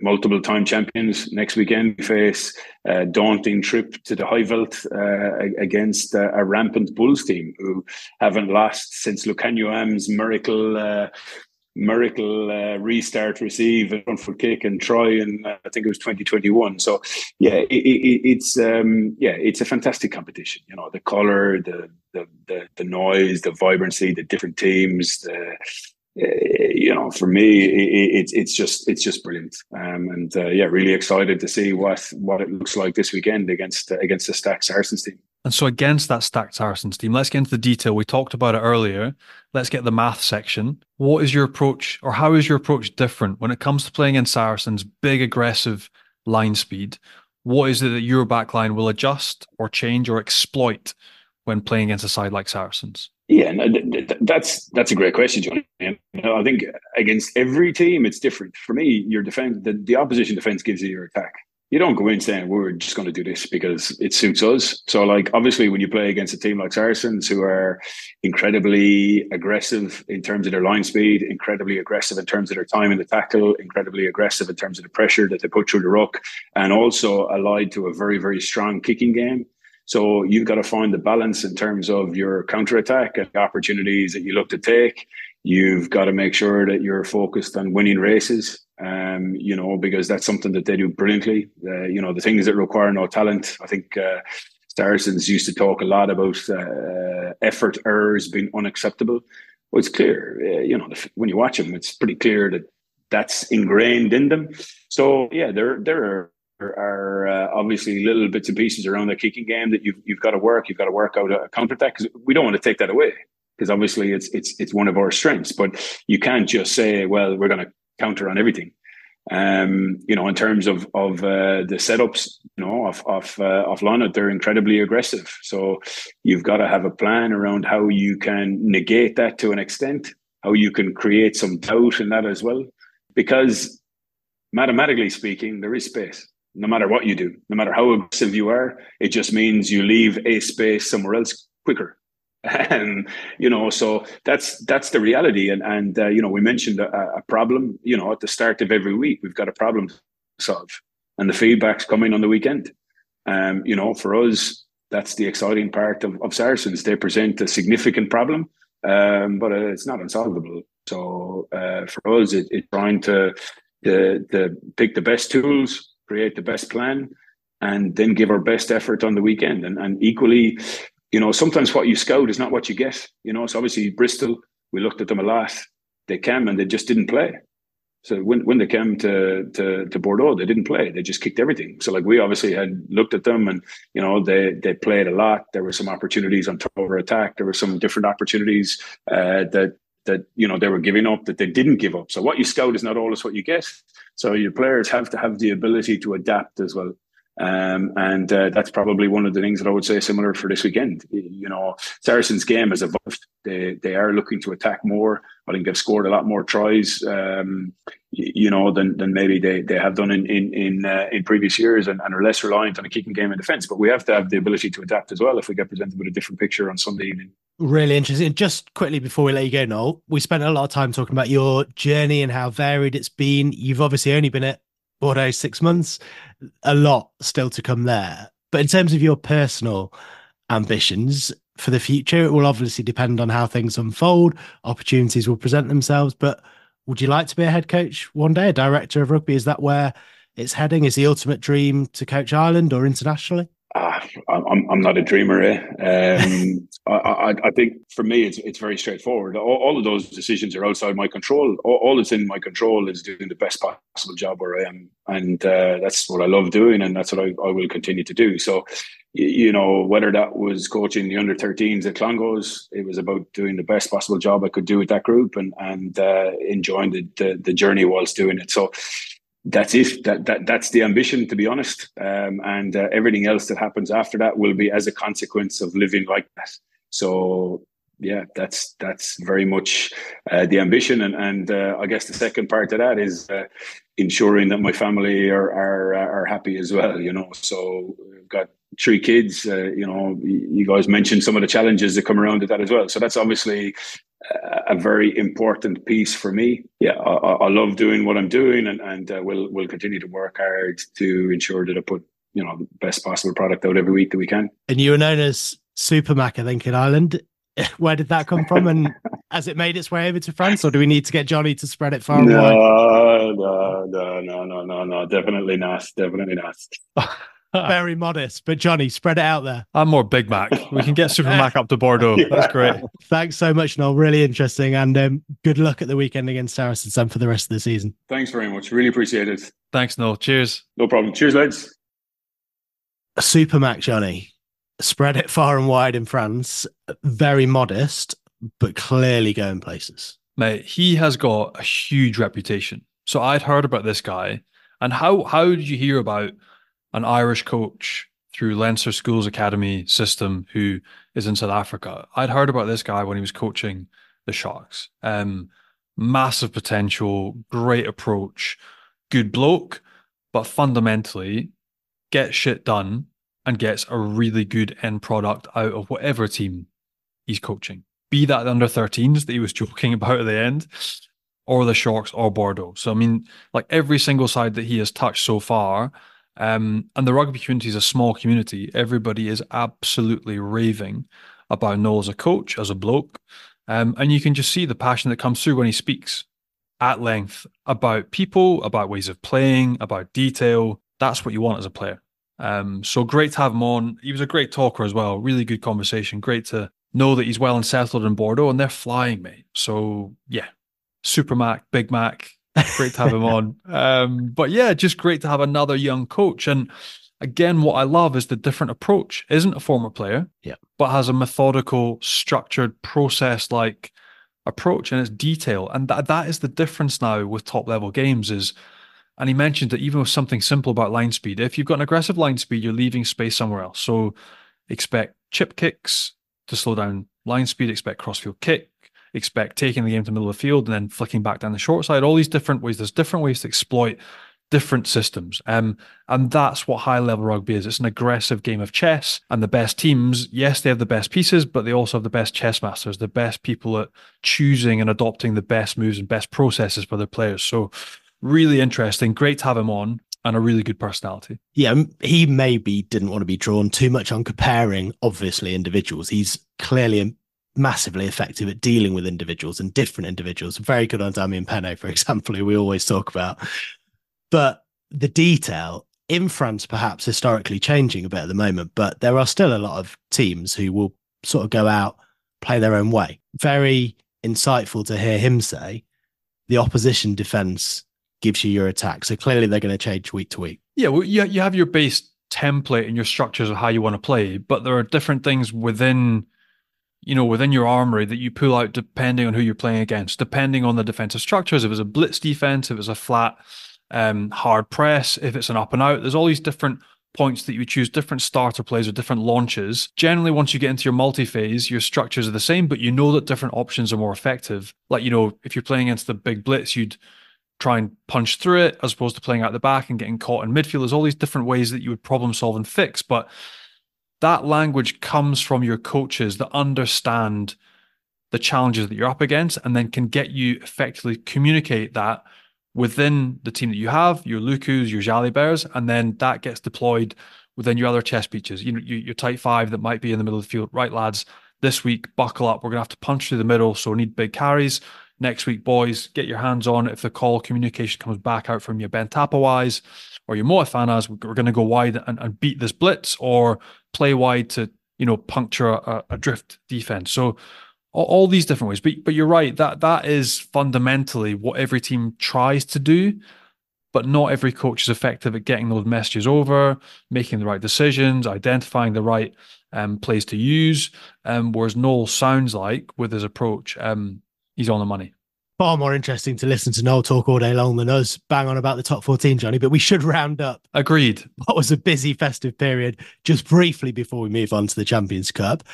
multiple time champions. Next weekend, we face a daunting trip to the Highveld uh, against uh, a rampant Bulls team who haven't lost since Lukhanyo Am's miracle. Uh, miracle uh, restart receive a front foot kick and try and uh, I think it was 2021 so yeah it, it, it's um, yeah it's a fantastic competition you know the color the, the the the noise the vibrancy the different teams the you know, for me, it's it, it's just it's just brilliant, um, and uh, yeah, really excited to see what what it looks like this weekend against against the stacked Saracens team. And so against that stacked Saracens team, let's get into the detail. We talked about it earlier. Let's get the math section. What is your approach, or how is your approach different when it comes to playing in Saracens' big aggressive line speed? What is it that your backline will adjust or change or exploit when playing against a side like Saracens? Yeah, no, that's that's a great question. And I think against every team, it's different. For me, your defense, the, the opposition defense gives you your attack. You don't go in saying we're just going to do this because it suits us. So, like obviously, when you play against a team like Saracens, who are incredibly aggressive in terms of their line speed, incredibly aggressive in terms of their time in the tackle, incredibly aggressive in terms of the pressure that they put through the ruck, and also allied to a very very strong kicking game so you've got to find the balance in terms of your counterattack and opportunities that you look to take. You've got to make sure that you're focused on winning races, um, you know, because that's something that they do brilliantly. Uh, you know, the things that require no talent. I think uh, Saracens used to talk a lot about uh, effort errors being unacceptable. Well, it's clear, uh, you know, when you watch them, it's pretty clear that that's ingrained in them. So yeah, there there are are uh, obviously little bits and pieces around the kicking game that you've you've got to work. You've got to work out a counter attack because we don't want to take that away because obviously it's it's it's one of our strengths. But you can't just say, well, we're going to counter on everything. Um, you know, in terms of of uh, the setups, you know, of of uh, of Lana, they're incredibly aggressive. So you've got to have a plan around how you can negate that to an extent, how you can create some doubt in that as well, because mathematically speaking, there is space. No matter what you do, no matter how aggressive you are, it just means you leave a space somewhere else quicker. (laughs) And you know so that's that's the reality. And and uh, you know we mentioned a, a, problem you know at the start of every week we've got a problem to solve. And the feedback's coming on the weekend. Um you know for us that's the exciting part of, of saracens they present a significant problem um but it's not unsolvable. So uh, for us it, it's trying to, to to pick the best tools create the best plan and then give our best effort on the weekend and, and equally you know, sometimes what you scout is not what you get. You know, so obviously Bristol, we looked at them a lot. They came and they just didn't play. So when, when they came to, to, to Bordeaux, they didn't play. They just kicked everything. So like we obviously had looked at them and, you know, they, they played a lot. There were some opportunities on turnover attack. There were some different opportunities uh, that, that, you know, they were giving up that they didn't give up. So what you scout is not always what you get. So your players have to have the ability to adapt as well. Um, and uh, that's probably one of the things that I would say similar for this weekend. You know, Saracens' game has evolved. They they are looking to attack more. I think they've scored a lot more tries, um, you know, than, than maybe they, they have done in in in, uh, in previous years, and, and, are less reliant on a kicking game in defence. But we have to have the ability to adapt as well if we get presented with a different picture on Sunday evening. Really interesting. Just quickly before we let you go, Noel, we spent a lot of time talking about your journey and how varied it's been. You've obviously only been at Bordeaux six months a lot still to come there. But in terms of your personal ambitions for the future, it will obviously depend on how things unfold. Opportunities will present themselves. But would you like to be a head coach one day, a director of rugby? Is that where it's heading? Is the ultimate dream to coach Ireland or internationally? Uh, I'm, I'm not a dreamer. Eh? Um, (laughs) I, I, I, think for me, it's it's very straightforward. All, all, of those decisions are outside my control. All, all, that's in my control is doing the best possible job where I am, and uh, that's what I love doing, and that's what I, I will continue to do. So, you know, whether that was coaching the under 13s at Clongowes, it was about doing the best possible job I could do with that group, and and uh, enjoying the, the the journey whilst doing it. So that's it. That, that that's the ambition, to be honest. Um, and uh, everything else that happens after that will be as a consequence of living like that. So yeah, that's that's very much uh, the ambition, and and uh, I guess the second part of that is uh, ensuring that my family are are are happy as well. You know, so we've got three kids. Uh, you know, you guys mentioned some of the challenges that come around with that as well. So that's obviously a very important piece for me. Yeah, I, I love doing what I'm doing, and and uh, we'll we'll continue to work hard to ensure that I put you know the best possible product out every week that we can. And you were known as Super Mac, I think, in Ireland. (laughs) Where did that come from, and (laughs) has it made its way over to France, or do we need to get Johnny to spread it far no, wide? No, no, no, no, no, no, definitely not, definitely not. (laughs) (laughs) very modest. But Johnny, spread it out there. I'm more Big Mac. We can get Super (laughs) Mac up to Bordeaux. Yeah. That's great. Thanks so much, Noel. Really interesting. And um, good luck at the weekend against Saracens and for the rest of the season. Thanks very much. Really appreciate it. Thanks, Noel. Cheers. No problem. Cheers, lads. Super Mac, Johnny. Spread it far and wide in France. Very modest, but clearly going places. Mate, he has got a huge reputation. So I'd heard about this guy. And how how did you hear about an Irish coach through Leinster Schools Academy system who is in South Africa. I'd heard about this guy when he was coaching the Sharks. Um, massive potential, great approach, good bloke, but fundamentally gets shit done and gets a really good end product out of whatever team he's coaching. Be that the under 13s that he was (laughs) joking about at the end, or the Sharks or Bordeaux. So, I mean, like every single side that he has touched so far um, and the rugby community is a small community. Everybody is absolutely raving about Noel as a coach, as a bloke. Um, and you can just see the passion that comes through when he speaks at length about people, about ways of playing, about detail. That's what you want as a player. Um, so great to have him on. He was a great talker as well. Really good conversation. Great to know that he's well and settled in Bordeaux and they're flying, mate. So yeah, Super Mac, Big Mac, Great to have him on. Um, but yeah, just great to have another young coach. And again, what I love is the different approach. Isn't a former player, yeah, but has a methodical, structured, process like approach and its detail. And that that is the difference now with top level games is and he mentioned that even with something simple about line speed, if you've got an aggressive line speed, you're leaving space somewhere else. So expect chip kicks to slow down line speed, expect crossfield kick, expect taking the game to the middle of the field and then flicking back down the short side. All these different ways. There's different ways to exploit different systems. Um, and that's what high level rugby is. It's an aggressive game of chess. And the best teams, yes, they have the best pieces, but they also have the best chess masters, the best people at choosing and adopting the best moves and best processes for their players. So really interesting. Great to have him on and a really good personality. Yeah, he maybe didn't want to be drawn too much on comparing, obviously, individuals. He's clearly massively effective at dealing with individuals and different individuals. Very good on Damian Penaud, for (laughs) example, who we always talk about. But the detail in France, perhaps historically changing a bit at the moment, but there are still a lot of teams who will sort of go out, play their own way. Very insightful to hear him say the opposition defense gives you your attack. So clearly they're going to change week to week. Yeah, well, you, you have your base template and your structures of how you want to play, but there are different things within you know, within your armory that you pull out depending on who you're playing against, depending on the defensive structures. If it's a blitz defense, if it's a flat um, hard press, if it's an up and out, there's all these different points that you choose, different starter plays or different launches. Generally, once you get into your multi phase, your structures are the same, but you know that different options are more effective. Like, you know, if you're playing against the big blitz, you'd try and punch through it as opposed to playing out the back and getting caught in midfield. There's all these different ways that you would problem solve and fix. But that language comes from your coaches that understand the challenges that you're up against and then can get you effectively communicate that within the team that you have, your Lucus, your Jaliberts, and then that gets deployed within your other chess pieces. You know, your tight five that might be in the middle of the field. Right, lads, this week, buckle up. We're going to have to punch through the middle, so need big carries next week, boys, get your hands on If the call communication comes back out from your Ben Tapawais or you're your Moefanas, we're going to go wide and, and, beat this blitz or play wide to, you know, puncture a, a drift defense. So all, all, these different ways. But but you're right, that that is fundamentally what every team tries to do. But not every coach is effective at getting those messages over, making the right decisions, identifying the right um, plays to use. Um, whereas Noel sounds like with his approach, um, he's on the money. Far more interesting to listen to Noel talk all day long than us bang on about the top 14, Johnny. But we should round up. Agreed. What was a busy festive period just briefly before we move on to the Champions Cup.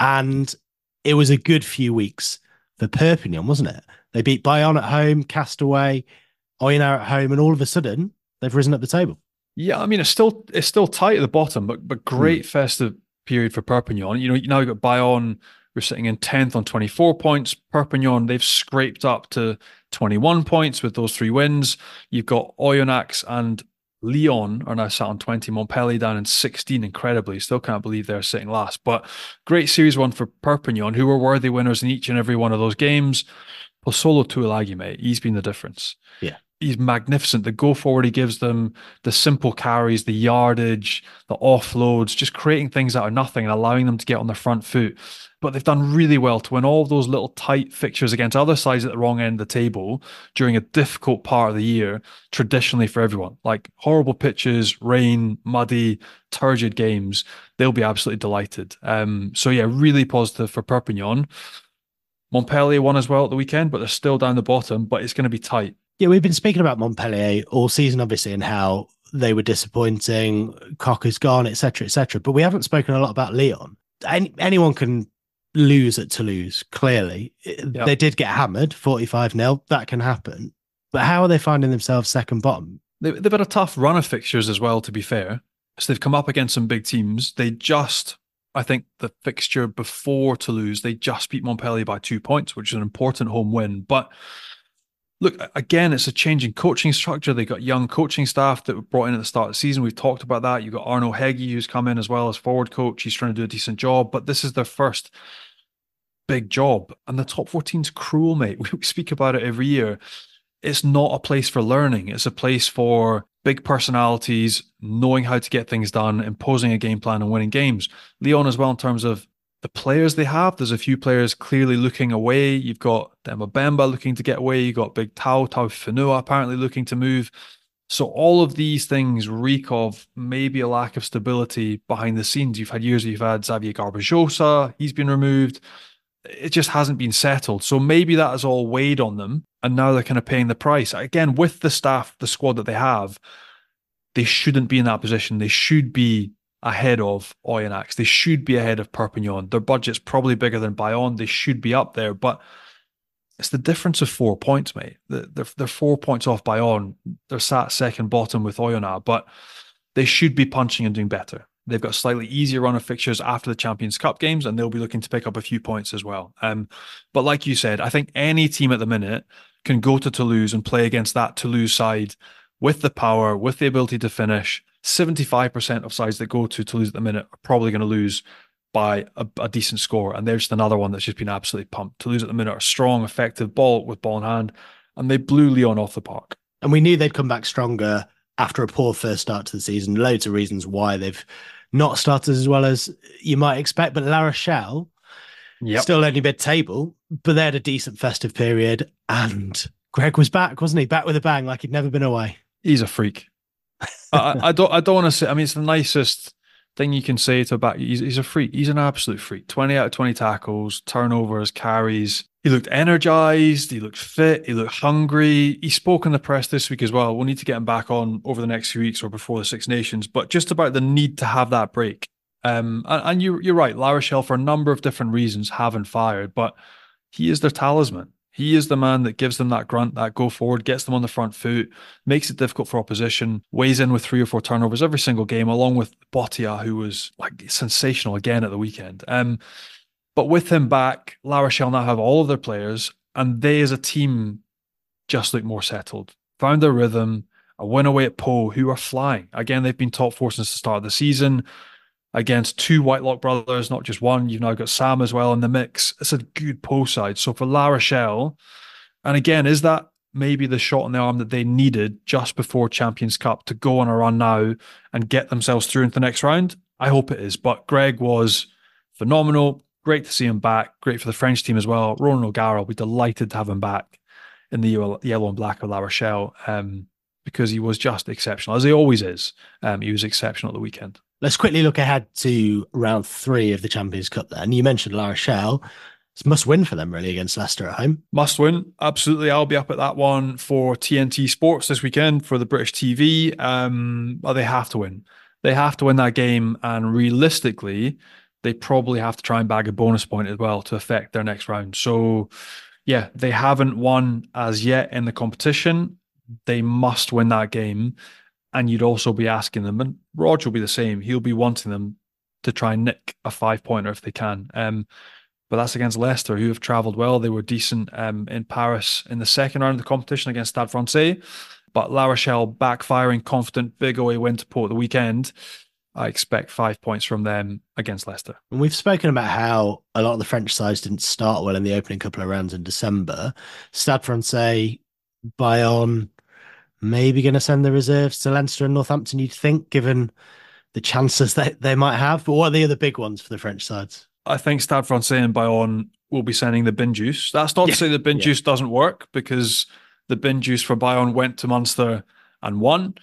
And it was a good few weeks for Perpignan, wasn't it? They beat Bayonne at home, Castres away, Oyonnax at home, and all of a sudden they've risen up the table. Yeah, I mean it's still it's still tight at the bottom, but but great mm. festive period for Perpignan. You know, now you've got Bayonne we're sitting in 10th on 24 points. Perpignan, they've scraped up to 21 points with those three wins. You've got Oyonnax and Lyon are now sat on 20. Montpellier down in 16, incredibly. Still can't believe they're sitting last. But great series one for Perpignan, who were worthy winners in each and every one of those games. Posolo Tuilagi, mate, he's been the difference. Yeah he's magnificent. The go forward he gives them, the simple carries, the yardage, the offloads, just creating things out of nothing and allowing them to get on the front foot. But they've done really well to win all those little tight fixtures against other sides at the wrong end of the table during a difficult part of the year, traditionally for everyone. Like horrible pitches, rain, muddy, turgid games. They'll be absolutely delighted. Um, so yeah, really positive for Perpignan. Montpellier won as well at the weekend, but they're still down the bottom, but it's going to be tight. Yeah, we've been speaking about Montpellier all season, obviously, and how they were disappointing. Cock is gone, etc., etc. But we haven't spoken a lot about Lyon. Any, anyone can lose at Toulouse. Clearly, yep. they did get hammered, forty-five 0 That can happen. But how are they finding themselves second bottom? They, they've had a tough run of fixtures as well. To be fair, so they've come up against some big teams. They just I think the fixture before Toulouse, they just beat Montpellier by two points, which is an important home win. But look, again, it's a change in coaching structure. They got young coaching staff that were brought in at the start of the season. We've talked about that. You've got Arnaud Heggie, who's come in as well as forward coach. He's trying to do a decent job, but this is their first big job. And the top 14's cruel, mate. (laughs) We speak about it every year. It's not a place for learning. It's a place for big personalities, knowing how to get things done, imposing a game plan and winning games. Lyon as well in terms of the players they have. There's a few players clearly looking away. You've got Demba looking to get away. You've got Big Tau, Taofifenua apparently looking to move. So all of these things reek of maybe a lack of stability behind the scenes. You've had years you've had Xavier Garbajosa, he's been removed. It just hasn't been settled. So maybe that has all weighed on them. And now they're kind of paying the price. Again, with the staff, the squad that they have, they shouldn't be in that position. They should be ahead of Oyonnax. They should be ahead of Perpignan. Their budget's probably bigger than Bayonne. They should be up there. But it's the difference of four points, mate. They're, they're four points off Bayonne. They're sat second bottom with Oyonnax, but they should be punching and doing better. They've got a slightly easier run of fixtures after the Champions Cup games, and they'll be looking to pick up a few points as well. Um, but like you said, I think any team at the minute can go to Toulouse and play against that Toulouse side with the power, with the ability to finish. 75% of sides that go to Toulouse at the minute are probably going to lose by a, a, decent score. And there's just another one that's just been absolutely pumped. Toulouse at the minute are strong, effective ball with ball in hand, and they blew Lyon off the park. And we knew they'd come back stronger after a poor first start to the season. Loads of reasons why they've not started as well as you might expect. But La Rochelle, yep. still only mid table, but they had a decent festive period. And Greg was back, wasn't he? Back with a bang, like he'd never been away. He's a freak. I, I, don't. I don't want to say. I mean, it's the nicest thing you can say to a back. He's, he's a freak. He's an absolute freak. 20 out of 20 tackles, turnovers, carries. He looked energized. He looked fit. He looked hungry. He spoke in the press this week as well. We'll need to get him back on over the next few weeks or before the Six Nations, but just about the need to have that break. Um, and, and you, you're right. La Rochelle, for a number of different reasons, haven't fired, but he is their talisman. He is the man that gives them that grunt, that go forward, gets them on the front foot, makes it difficult for opposition, weighs in with three or four turnovers every single game, along with Botia, who was like sensational again at the weekend. Um, but with him back, La Rochelle now have all of their players, and they as a team just look more settled. Found their rhythm, a win away at Pau, who are flying. Again, they've been top four since the start of the season against two Whitelock brothers, not just one. You've now got Sam as well in the mix. It's a good Pau side. So for La Rochelle, and again, is that maybe the shot in the arm that they needed just before Champions Cup to go on a run now and get themselves through into the next round? I hope it is. But Greg was phenomenal. Great to see him back. Great for the French team as well. Ronan O'Gara be delighted to have him back in the yellow and black of La Rochelle um, because he was just exceptional, as he always is. Um, he was exceptional at the weekend. Let's quickly look ahead to round three of the Champions Cup then. And you mentioned La Rochelle. It's must win for them really against Leicester at home. Must win. Absolutely. I'll be up at that one for TNT Sports this weekend for the British TV. Um, well, they have to win. They have to win that game. And realistically, they probably have to try and bag a bonus point as well to affect their next round. So, yeah, they haven't won as yet in the competition. They must win that game and you'd also be asking them, and Rog will be the same. He'll be wanting them to try and nick a five pointer if they can. Um, but that's against Leicester, who have travelled well. They were decent um, in Paris in the second round of the competition against Stade Francais. But La Rochelle backfiring, confident, big away win to Pau the weekend. I expect five points from them against Leicester. And we've spoken about how a lot of the French sides didn't start well in the opening couple of rounds in December. Stade Francais, Bayonne, maybe going to send the reserves to Leinster and Northampton, you'd think, given the chances (laughs) that they might have. But what are the other big ones for the French sides? I think Stade Francais and Bayonne will be sending the bin juice. That's not yeah. to say the bin yeah. juice doesn't work because the bin juice for Bayonne went to Munster and won.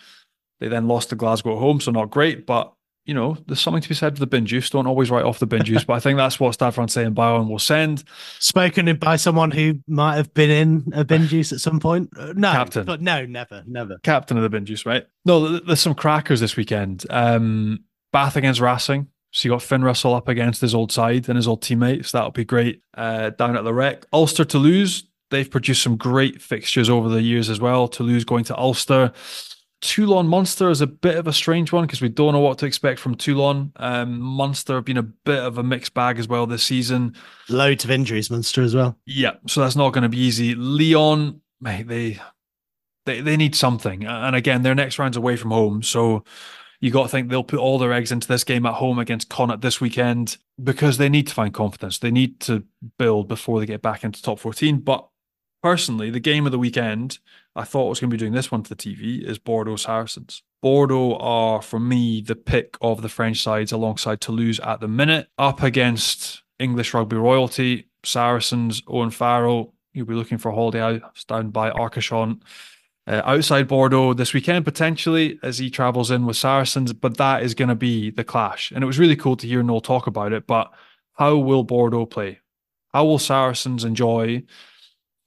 They then lost to Glasgow at home, so not great. But you know, there's something to be said for the bin juice. Don't always write off the bin juice, but I think that's what Francais and Bayonne will send. Spoken by someone who might have been in a bin juice at some point. Uh, no, captain, but no, never, never. Captain of the bin juice, right? No, there's some crackers this weekend. Um, Bath against Racing. So you got Finn Russell up against his old side and his old teammates. That'll be great. Uh, down at the Rec, Ulster Toulouse. They've produced some great fixtures over the years as well. Toulouse going to Ulster. Toulon Munster is a bit of a strange one because we don't know what to expect from Toulon. Um, Munster have been a bit of a mixed bag as well this season. Loads of injuries, Munster as well. Yeah, so that's not going to be easy. Lyon, mate, they they they need something, and again, their next round's away from home, so you got to think they'll put all their eggs into this game at home against Connacht this weekend because they need to find confidence. They need to build before they get back into top fourteen. But personally, the game of the weekend I thought I was going to be doing this one to the TV is Bordeaux Saracens. Bordeaux are, for me, the pick of the French sides alongside Toulouse at the minute, up against English rugby royalty, Saracens, Owen Farrell. You'll be looking for a holiday down by Arcachon. Uh, outside Bordeaux this weekend, potentially, as he travels in with Saracens, but that is going to be the clash. And it was really cool to hear Noel talk about it. But how will Bordeaux play? How will Saracens enjoy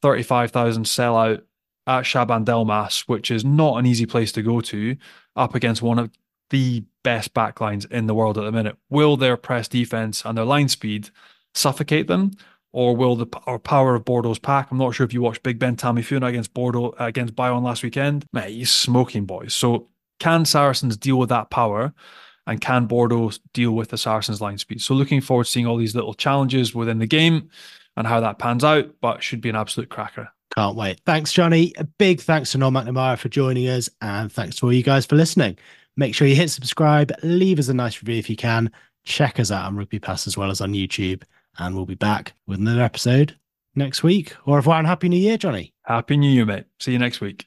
35,000 sellout at Chaban Delmas, which is not an easy place to go to, up against one of the best backlines in the world at the minute? Will their press defense and their line speed suffocate them? or will the or power of Bordeaux's pack? I'm not sure if you watched Big Ben Tameifuna against Bordeaux against Bayonne last weekend. Mate, he's smoking boys. So can Saracens deal with that power? And can Bordeaux deal with the Saracens line speed? So looking forward to seeing all these little challenges within the game and how that pans out, but should be an absolute cracker. Can't wait. Thanks, Johnny. A big thanks to Noel McNamara for joining us, and thanks to all you guys for listening. Make sure you hit subscribe, leave us a nice review if you can. Check us out on Rugby Pass as well as on YouTube and we'll be back with another episode next week. Au revoir and Happy New Year, Johnny. Happy New Year, mate. See you next week.